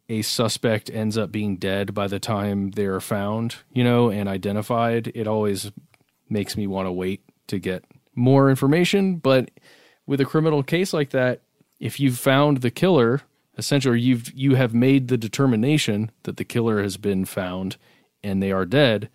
a suspect ends up being dead by the time they're found, you know, and identified, it always makes me want to wait to get more information. But with a criminal case like that, if you've found the killer essentially you've you have made the determination that the killer has been found and they are dead.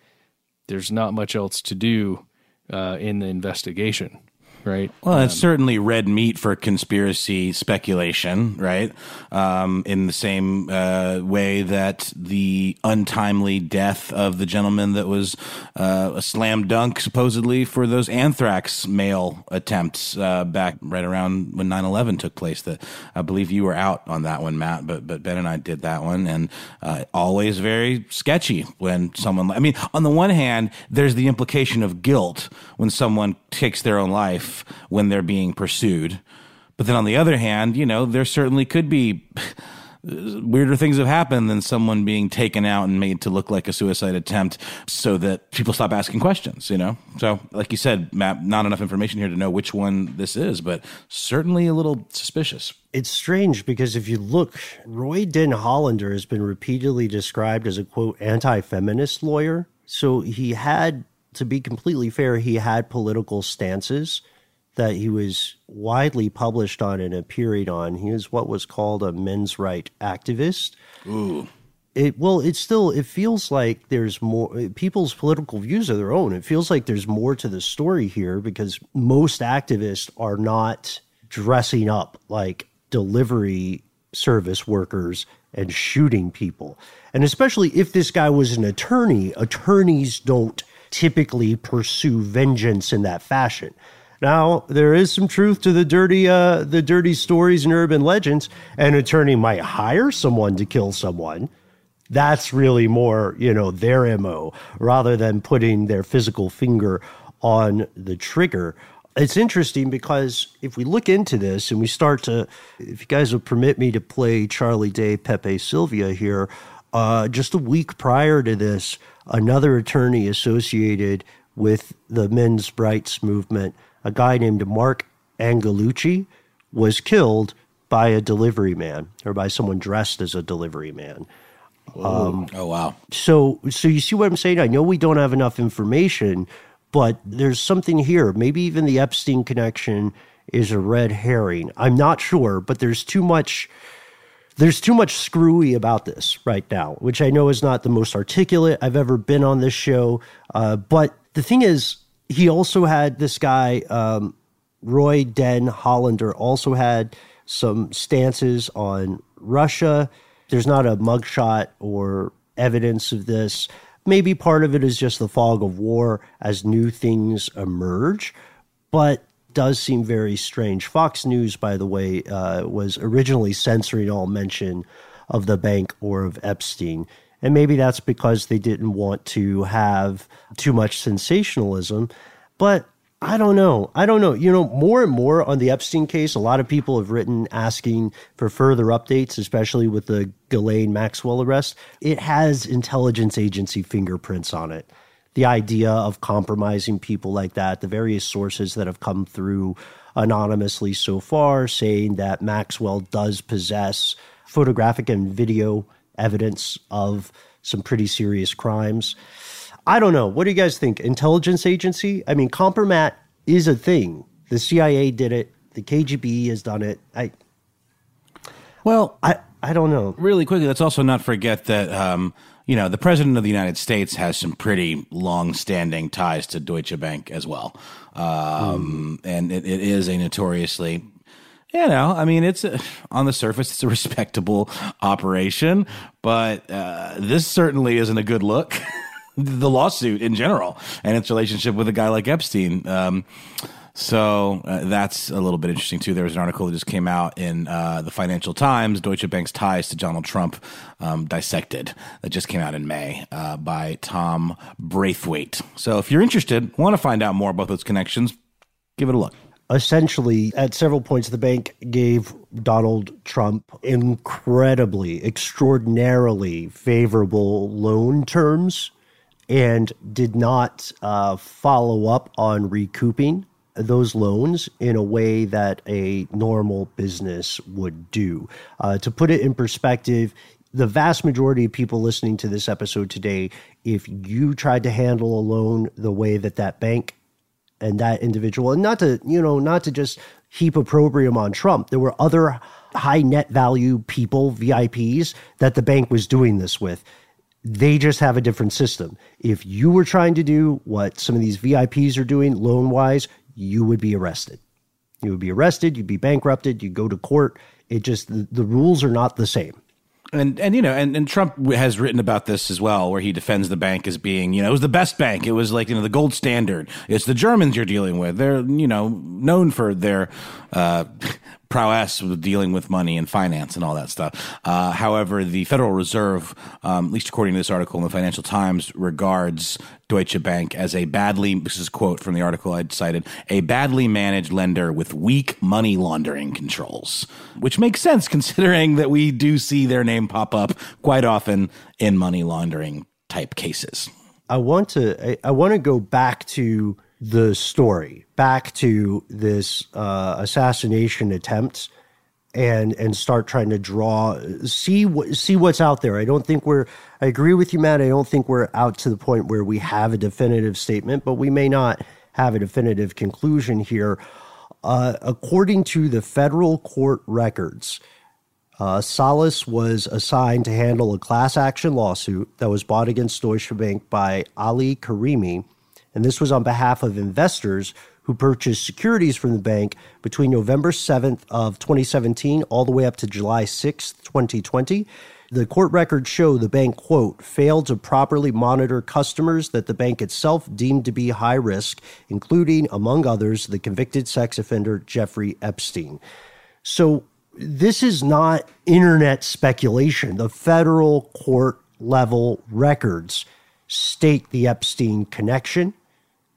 There's not much else to do uh, in the investigation right? Well, it's certainly red meat for conspiracy speculation, right? Um, in the same uh, way that the untimely death of the gentleman that was uh, a slam dunk, supposedly, for those anthrax mail attempts uh, back right around when 9 11 took place. That I believe you were out on that one, Matt, but, but Ben and I did that one. And uh, always very sketchy when someone, I mean, on the one hand, there's the implication of guilt when someone takes their own life when they're being pursued. But then on the other hand, you know, there certainly could be weirder things have happened than someone being taken out and made to look like a suicide attempt so that people stop asking questions, you know? So, like you said, Matt, not enough information here to know which one this is, but certainly a little suspicious. It's strange because if you look, Roy Den Hollander has been repeatedly described as a quote anti feminist lawyer. So he had, to be completely fair, he had political stances that he was widely published on and appeared on. He was what was called a men's right activist. Ooh. It well, it still it feels like there's more people's political views are their own. It feels like there's more to the story here because most activists are not dressing up like delivery service workers and shooting people. And especially if this guy was an attorney, attorneys don't typically pursue vengeance in that fashion. Now, there is some truth to the dirty uh, the dirty stories and urban legends. An attorney might hire someone to kill someone. That's really more, you know, their MO rather than putting their physical finger on the trigger. It's interesting because if we look into this and we start to, if you guys will permit me to play Charlie Day Pepe Silvia here, uh, just a week prior to this, another attorney associated with the men's rights movement a guy named Mark Angelucci was killed by a delivery man or by someone dressed as a delivery man. Um, oh wow! So, so you see what I'm saying? I know we don't have enough information, but there's something here. Maybe even the Epstein connection is a red herring. I'm not sure, but there's too much. There's too much screwy about this right now, which I know is not the most articulate I've ever been on this show. Uh, but the thing is, he also had this guy, um, Roy Den Hollander, also had some stances on Russia. There's not a mugshot or evidence of this. Maybe part of it is just the fog of war as new things emerge, but does seem very strange. Fox News, by the way, uh, was originally censoring all mention of the bank or of Epstein. And maybe that's because they didn't want to have too much sensationalism. But I don't know. I don't know. You know, more and more on the Epstein case, a lot of people have written asking for further updates, especially with the Ghislaine Maxwell arrest. It has intelligence agency fingerprints on it. The idea of compromising people like that, the various sources that have come through anonymously so far saying that Maxwell does possess photographic and video evidence of some pretty serious crimes. I don't know. What do you guys think? Intelligence agency? I mean, Compromat is a thing. The CIA did it. The KGB has done it. I well, I I don't know. Really quickly, let's also not forget that um, you know the president of the United States has some pretty long-standing ties to Deutsche Bank as well, um, mm. and it, it is a notoriously you know, I mean, it's a, on the surface, it's a respectable operation, but uh, this certainly isn't a good look. the lawsuit in general and its relationship with a guy like Epstein. Um, so uh, that's a little bit interesting too. There was an article that just came out in uh, the Financial Times, Deutsche Bank's ties to Donald Trump um, dissected. That just came out in May uh, by Tom Braithwaite. So if you're interested, want to find out more about those connections, give it a look essentially at several points the bank gave Donald Trump incredibly extraordinarily favorable loan terms and did not uh, follow up on recouping those loans in a way that a normal business would do. Uh, to put it in perspective, the vast majority of people listening to this episode today, if you tried to handle a loan the way that that bank and that individual, and not to, you know, not to just heap opprobrium on Trump, there were other high net value people, VIPs, that the bank was doing this with they just have a different system. If you were trying to do what some of these VIPs are doing loan wise, you would be arrested. You would be arrested, you'd be bankrupted, you'd go to court. It just, the, the rules are not the same. And and you know and, and Trump has written about this as well, where he defends the bank as being you know it was the best bank. It was like you know the gold standard. It's the Germans you're dealing with. They're you know known for their uh, prowess with dealing with money and finance and all that stuff. Uh, however, the Federal Reserve, um, at least according to this article in the Financial Times, regards Deutsche Bank as a badly, this is a quote from the article I cited, a badly managed lender with weak money laundering controls, which makes sense considering that we do see their name pop up quite often in money laundering type cases. I want to I, I want to go back to the story back to this uh, assassination attempt and and start trying to draw see what see what's out there. I don't think we're I agree with you Matt. I don't think we're out to the point where we have a definitive statement, but we may not have a definitive conclusion here. Uh, according to the federal court records, uh, Salas was assigned to handle a class action lawsuit that was brought against Deutsche Bank by Ali Karimi and this was on behalf of investors who purchased securities from the bank between November 7th of 2017 all the way up to July 6th, 2020. The court records show the bank, quote, failed to properly monitor customers that the bank itself deemed to be high risk, including, among others, the convicted sex offender Jeffrey Epstein. So this is not internet speculation. The federal court level records state the Epstein connection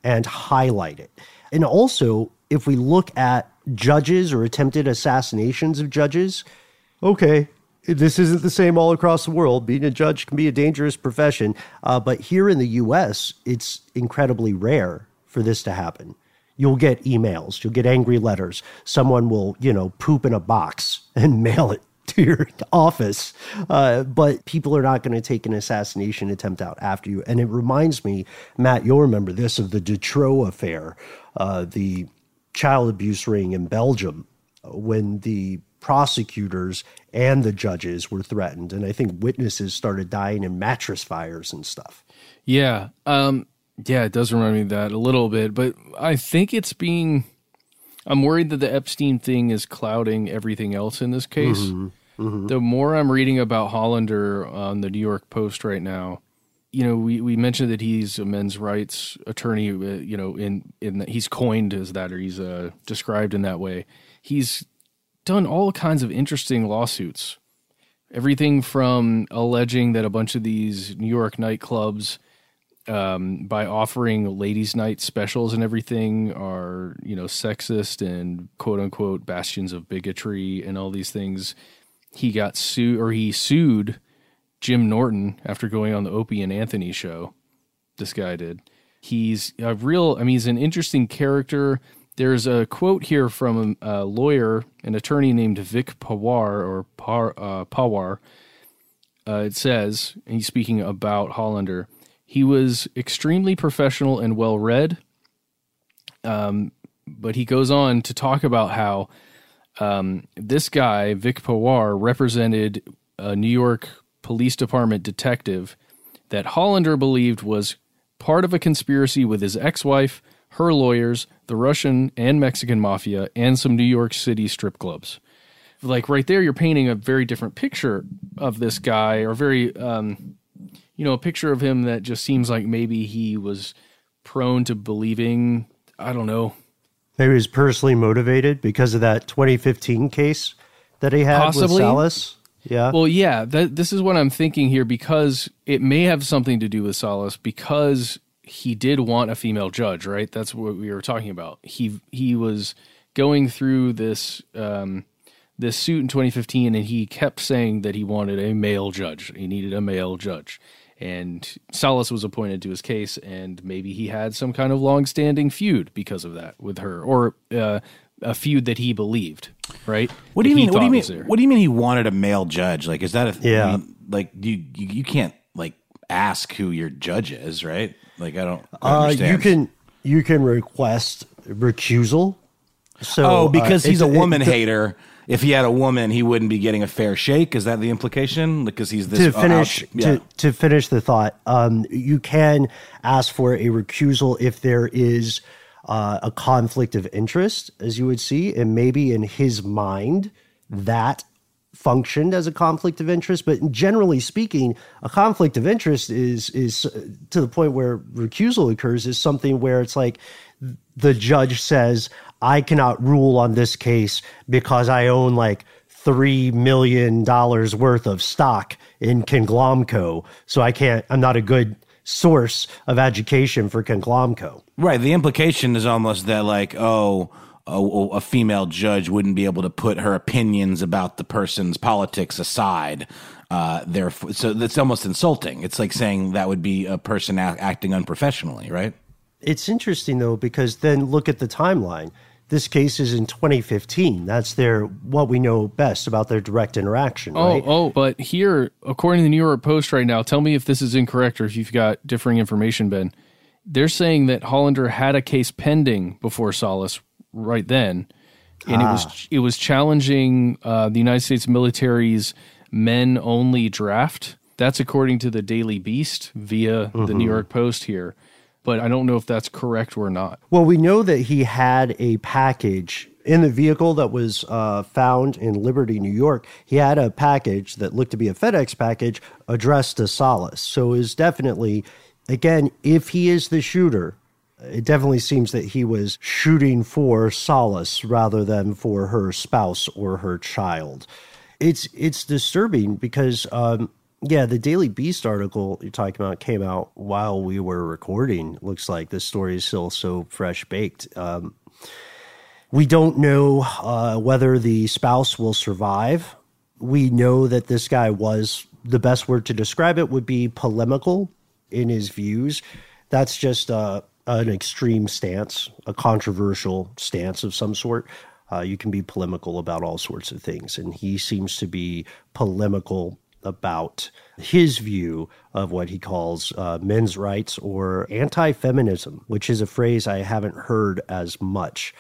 and highlight it. And also, if we look at judges or attempted assassinations of judges, okay, this isn't the same all across the world. Being a judge can be a dangerous profession. Uh, but here in the US, it's incredibly rare for this to happen. You'll get emails, you'll get angry letters. Someone will, you know, poop in a box and mail it to your office. Uh, but people are not going to take an assassination attempt out after you. And it reminds me, Matt, you'll remember this of the Dutroux affair, uh, the child abuse ring in Belgium, when the prosecutors and the judges were threatened. And I think witnesses started dying in mattress fires and stuff. Yeah. Um, yeah, it does remind me of that a little bit, but I think it's being. I'm worried that the Epstein thing is clouding everything else in this case. Mm-hmm. Mm-hmm. The more I'm reading about Hollander on the New York Post right now, you know, we, we mentioned that he's a men's rights attorney. Uh, you know, in in the, he's coined as that, or he's uh, described in that way. He's done all kinds of interesting lawsuits. Everything from alleging that a bunch of these New York nightclubs, um, by offering ladies' night specials and everything, are you know sexist and quote unquote bastions of bigotry and all these things he got sued or he sued Jim Norton after going on the Opie and Anthony show. This guy did. He's a real, I mean, he's an interesting character. There's a quote here from a, lawyer, an attorney named Vic Pawar or Par, uh, Pawar. Uh, it says, and he's speaking about Hollander, he was extremely professional and well read. Um, but he goes on to talk about how um, this guy, Vic Pawar, represented a New York Police Department detective that Hollander believed was part of a conspiracy with his ex wife, her lawyers, the Russian and Mexican mafia, and some New York City strip clubs. Like right there, you're painting a very different picture of this guy, or very, um, you know, a picture of him that just seems like maybe he was prone to believing, I don't know, he was personally motivated because of that 2015 case that he had Possibly. with Salas. Yeah. Well, yeah. That, this is what I'm thinking here because it may have something to do with Salas because he did want a female judge, right? That's what we were talking about. He he was going through this um, this suit in 2015, and he kept saying that he wanted a male judge. He needed a male judge, and Salas was appointed to his case, and maybe he had some kind of long-standing feud because of that with her, or uh, a feud that he believed. Right? What do you mean? What do you mean? What do you mean he wanted a male judge? Like, is that a yeah? I mean, like, you, you you can't like ask who your judge is, right? Like, I don't. I uh, you can you can request recusal. So, oh, because uh, he's a woman it, hater if he had a woman, he wouldn't be getting a fair shake. Is that the implication? Because he's this to finish uh, yeah. to, to finish the thought. Um, you can ask for a recusal if there is uh, a conflict of interest, as you would see, and maybe in his mind that functioned as a conflict of interest. But generally speaking, a conflict of interest is is uh, to the point where recusal occurs is something where it's like the judge says, "I cannot rule on this case because I own like." three million dollars worth of stock in Conglomco, so I can't. I'm not a good source of education for Conglomco. Right. The implication is almost that, like, oh, a, a, female judge wouldn't be able to put her opinions about the person's politics aside. Uh, therefore, so that's almost insulting. It's like saying that would be a person acting unprofessionally, right? It's interesting though because then look at the timeline. This case is in 2015. That's their what we know best about their direct interaction. Oh, right? oh, but here, according to the New York Post right now, tell me if this is incorrect or if you've got differing information, Ben. They're saying that Hollander had a case pending before Salas right then, and ah. it was ah. it was challenging uh, the United States military's men only draft. That's according to the Daily Beast via mm-hmm. the New mm-hmm. York Post here but I don't know if that's correct or not. Well, we know that he had a package in the vehicle that was uh, found in Liberty, New York. He had a package that looked to be a FedEx package addressed to Salas. So is definitely, again, if he is the shooter, it definitely seems that he was shooting for Salas rather than for her spouse or her child. It's it's disturbing because um, yeah, the Daily Beast article you're talking about came out while we were recording. Looks like this story is still so fresh baked. Um, we don't know uh, whether the spouse will survive. We know that this guy was the best word to describe it would be polemical in his views. That's just uh, an extreme stance, a controversial stance of some sort. Uh, you can be polemical about all sorts of things, and he seems to be polemical about his view of what he calls uh, men's rights or anti feminism, which is a phrase I haven't heard as much.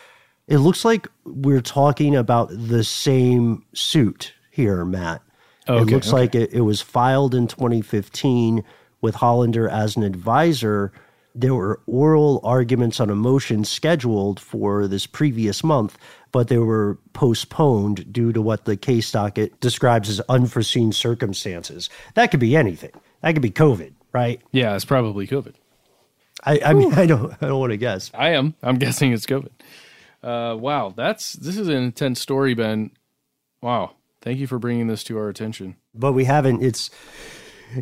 It looks like we're talking about the same suit here, Matt. Okay, it looks okay. like it, it was filed in 2015 with Hollander as an advisor there were oral arguments on a motion scheduled for this previous month, but they were postponed due to what the case docket describes as unforeseen circumstances. That could be anything. That could be COVID, right? Yeah, it's probably COVID. I, I mean, I don't, I don't want to guess. I am. I'm guessing it's COVID. Uh, wow, that's this is an intense story, Ben. Wow, thank you for bringing this to our attention. But we haven't. It's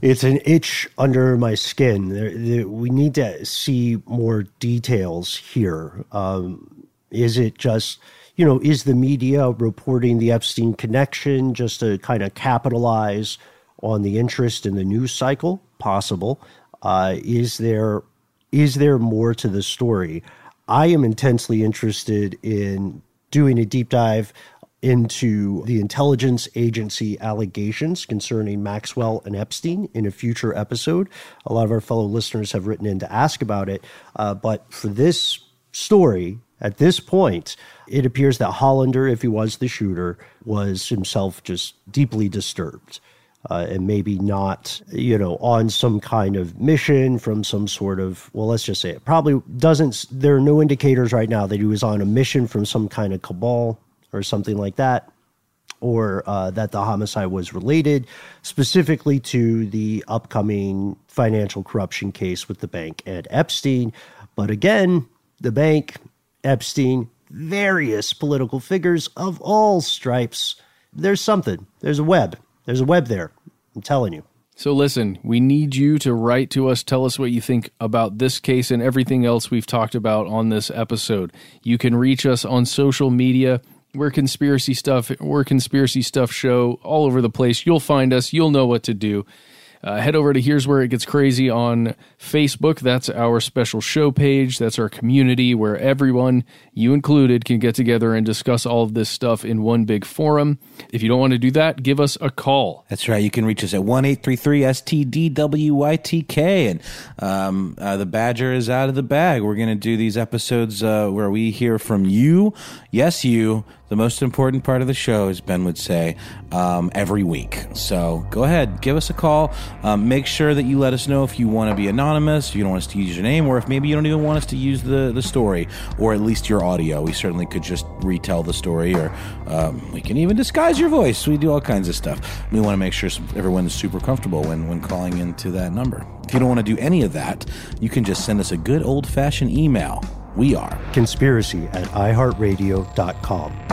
it's an itch under my skin. There, there, we need to see more details here. Um, is it just, you know, is the media reporting the Epstein connection just to kind of capitalize on the interest in the news cycle? Possible. Uh, is there is there more to the story? I am intensely interested in doing a deep dive into the intelligence agency allegations concerning Maxwell and Epstein in a future episode. A lot of our fellow listeners have written in to ask about it. Uh, but for this story, at this point, it appears that Hollander, if he was the shooter, was himself just deeply disturbed. Uh, and maybe not, you know, on some kind of mission from some sort of, well, let's just say it probably doesn't, there are no indicators right now that he was on a mission from some kind of cabal or something like that, or uh, that the homicide was related specifically to the upcoming financial corruption case with the bank and Epstein. But again, the bank, Epstein, various political figures of all stripes. There's something. There's a web. There's a web there. I'm telling you. So, listen, we need you to write to us. Tell us what you think about this case and everything else we've talked about on this episode. You can reach us on social media we're conspiracy stuff. We're conspiracy stuff show all over the place. You'll find us. You'll know what to do. Uh, head over to Here's Where It Gets Crazy on Facebook. That's our special show page. That's our community where everyone, you included, can get together and discuss all of this stuff in one big forum. If you don't want to do that, give us a call. That's right. You can reach us at 1 833 STDWYTK. And um, uh, the Badger is out of the bag. We're going to do these episodes uh, where we hear from you, yes, you, the most important part of the show, as Ben would say, um, every week. So go ahead, give us a call. Um, make sure that you let us know if you want to be anonymous, if you don't want us to use your name, or if maybe you don't even want us to use the, the story, or at least your audio. We certainly could just retell the story, or um, we can even disguise your voice. We do all kinds of stuff. We want to make sure everyone's super comfortable when, when calling into that number. If you don't want to do any of that, you can just send us a good old fashioned email. We are conspiracy at iHeartRadio.com.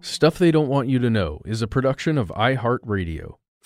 Stuff They Don't Want You to Know is a production of iHeartRadio.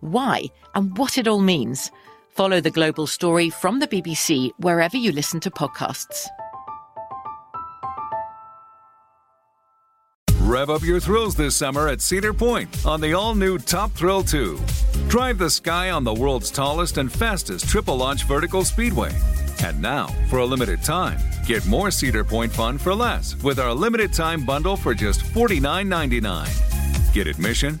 why, and what it all means. Follow the global story from the BBC wherever you listen to podcasts. Rev up your thrills this summer at Cedar Point on the all new Top Thrill 2. Drive the sky on the world's tallest and fastest triple launch vertical speedway and now, for a limited time, get more Cedar Point fun for less with our limited time bundle for just $49.99. Get admission,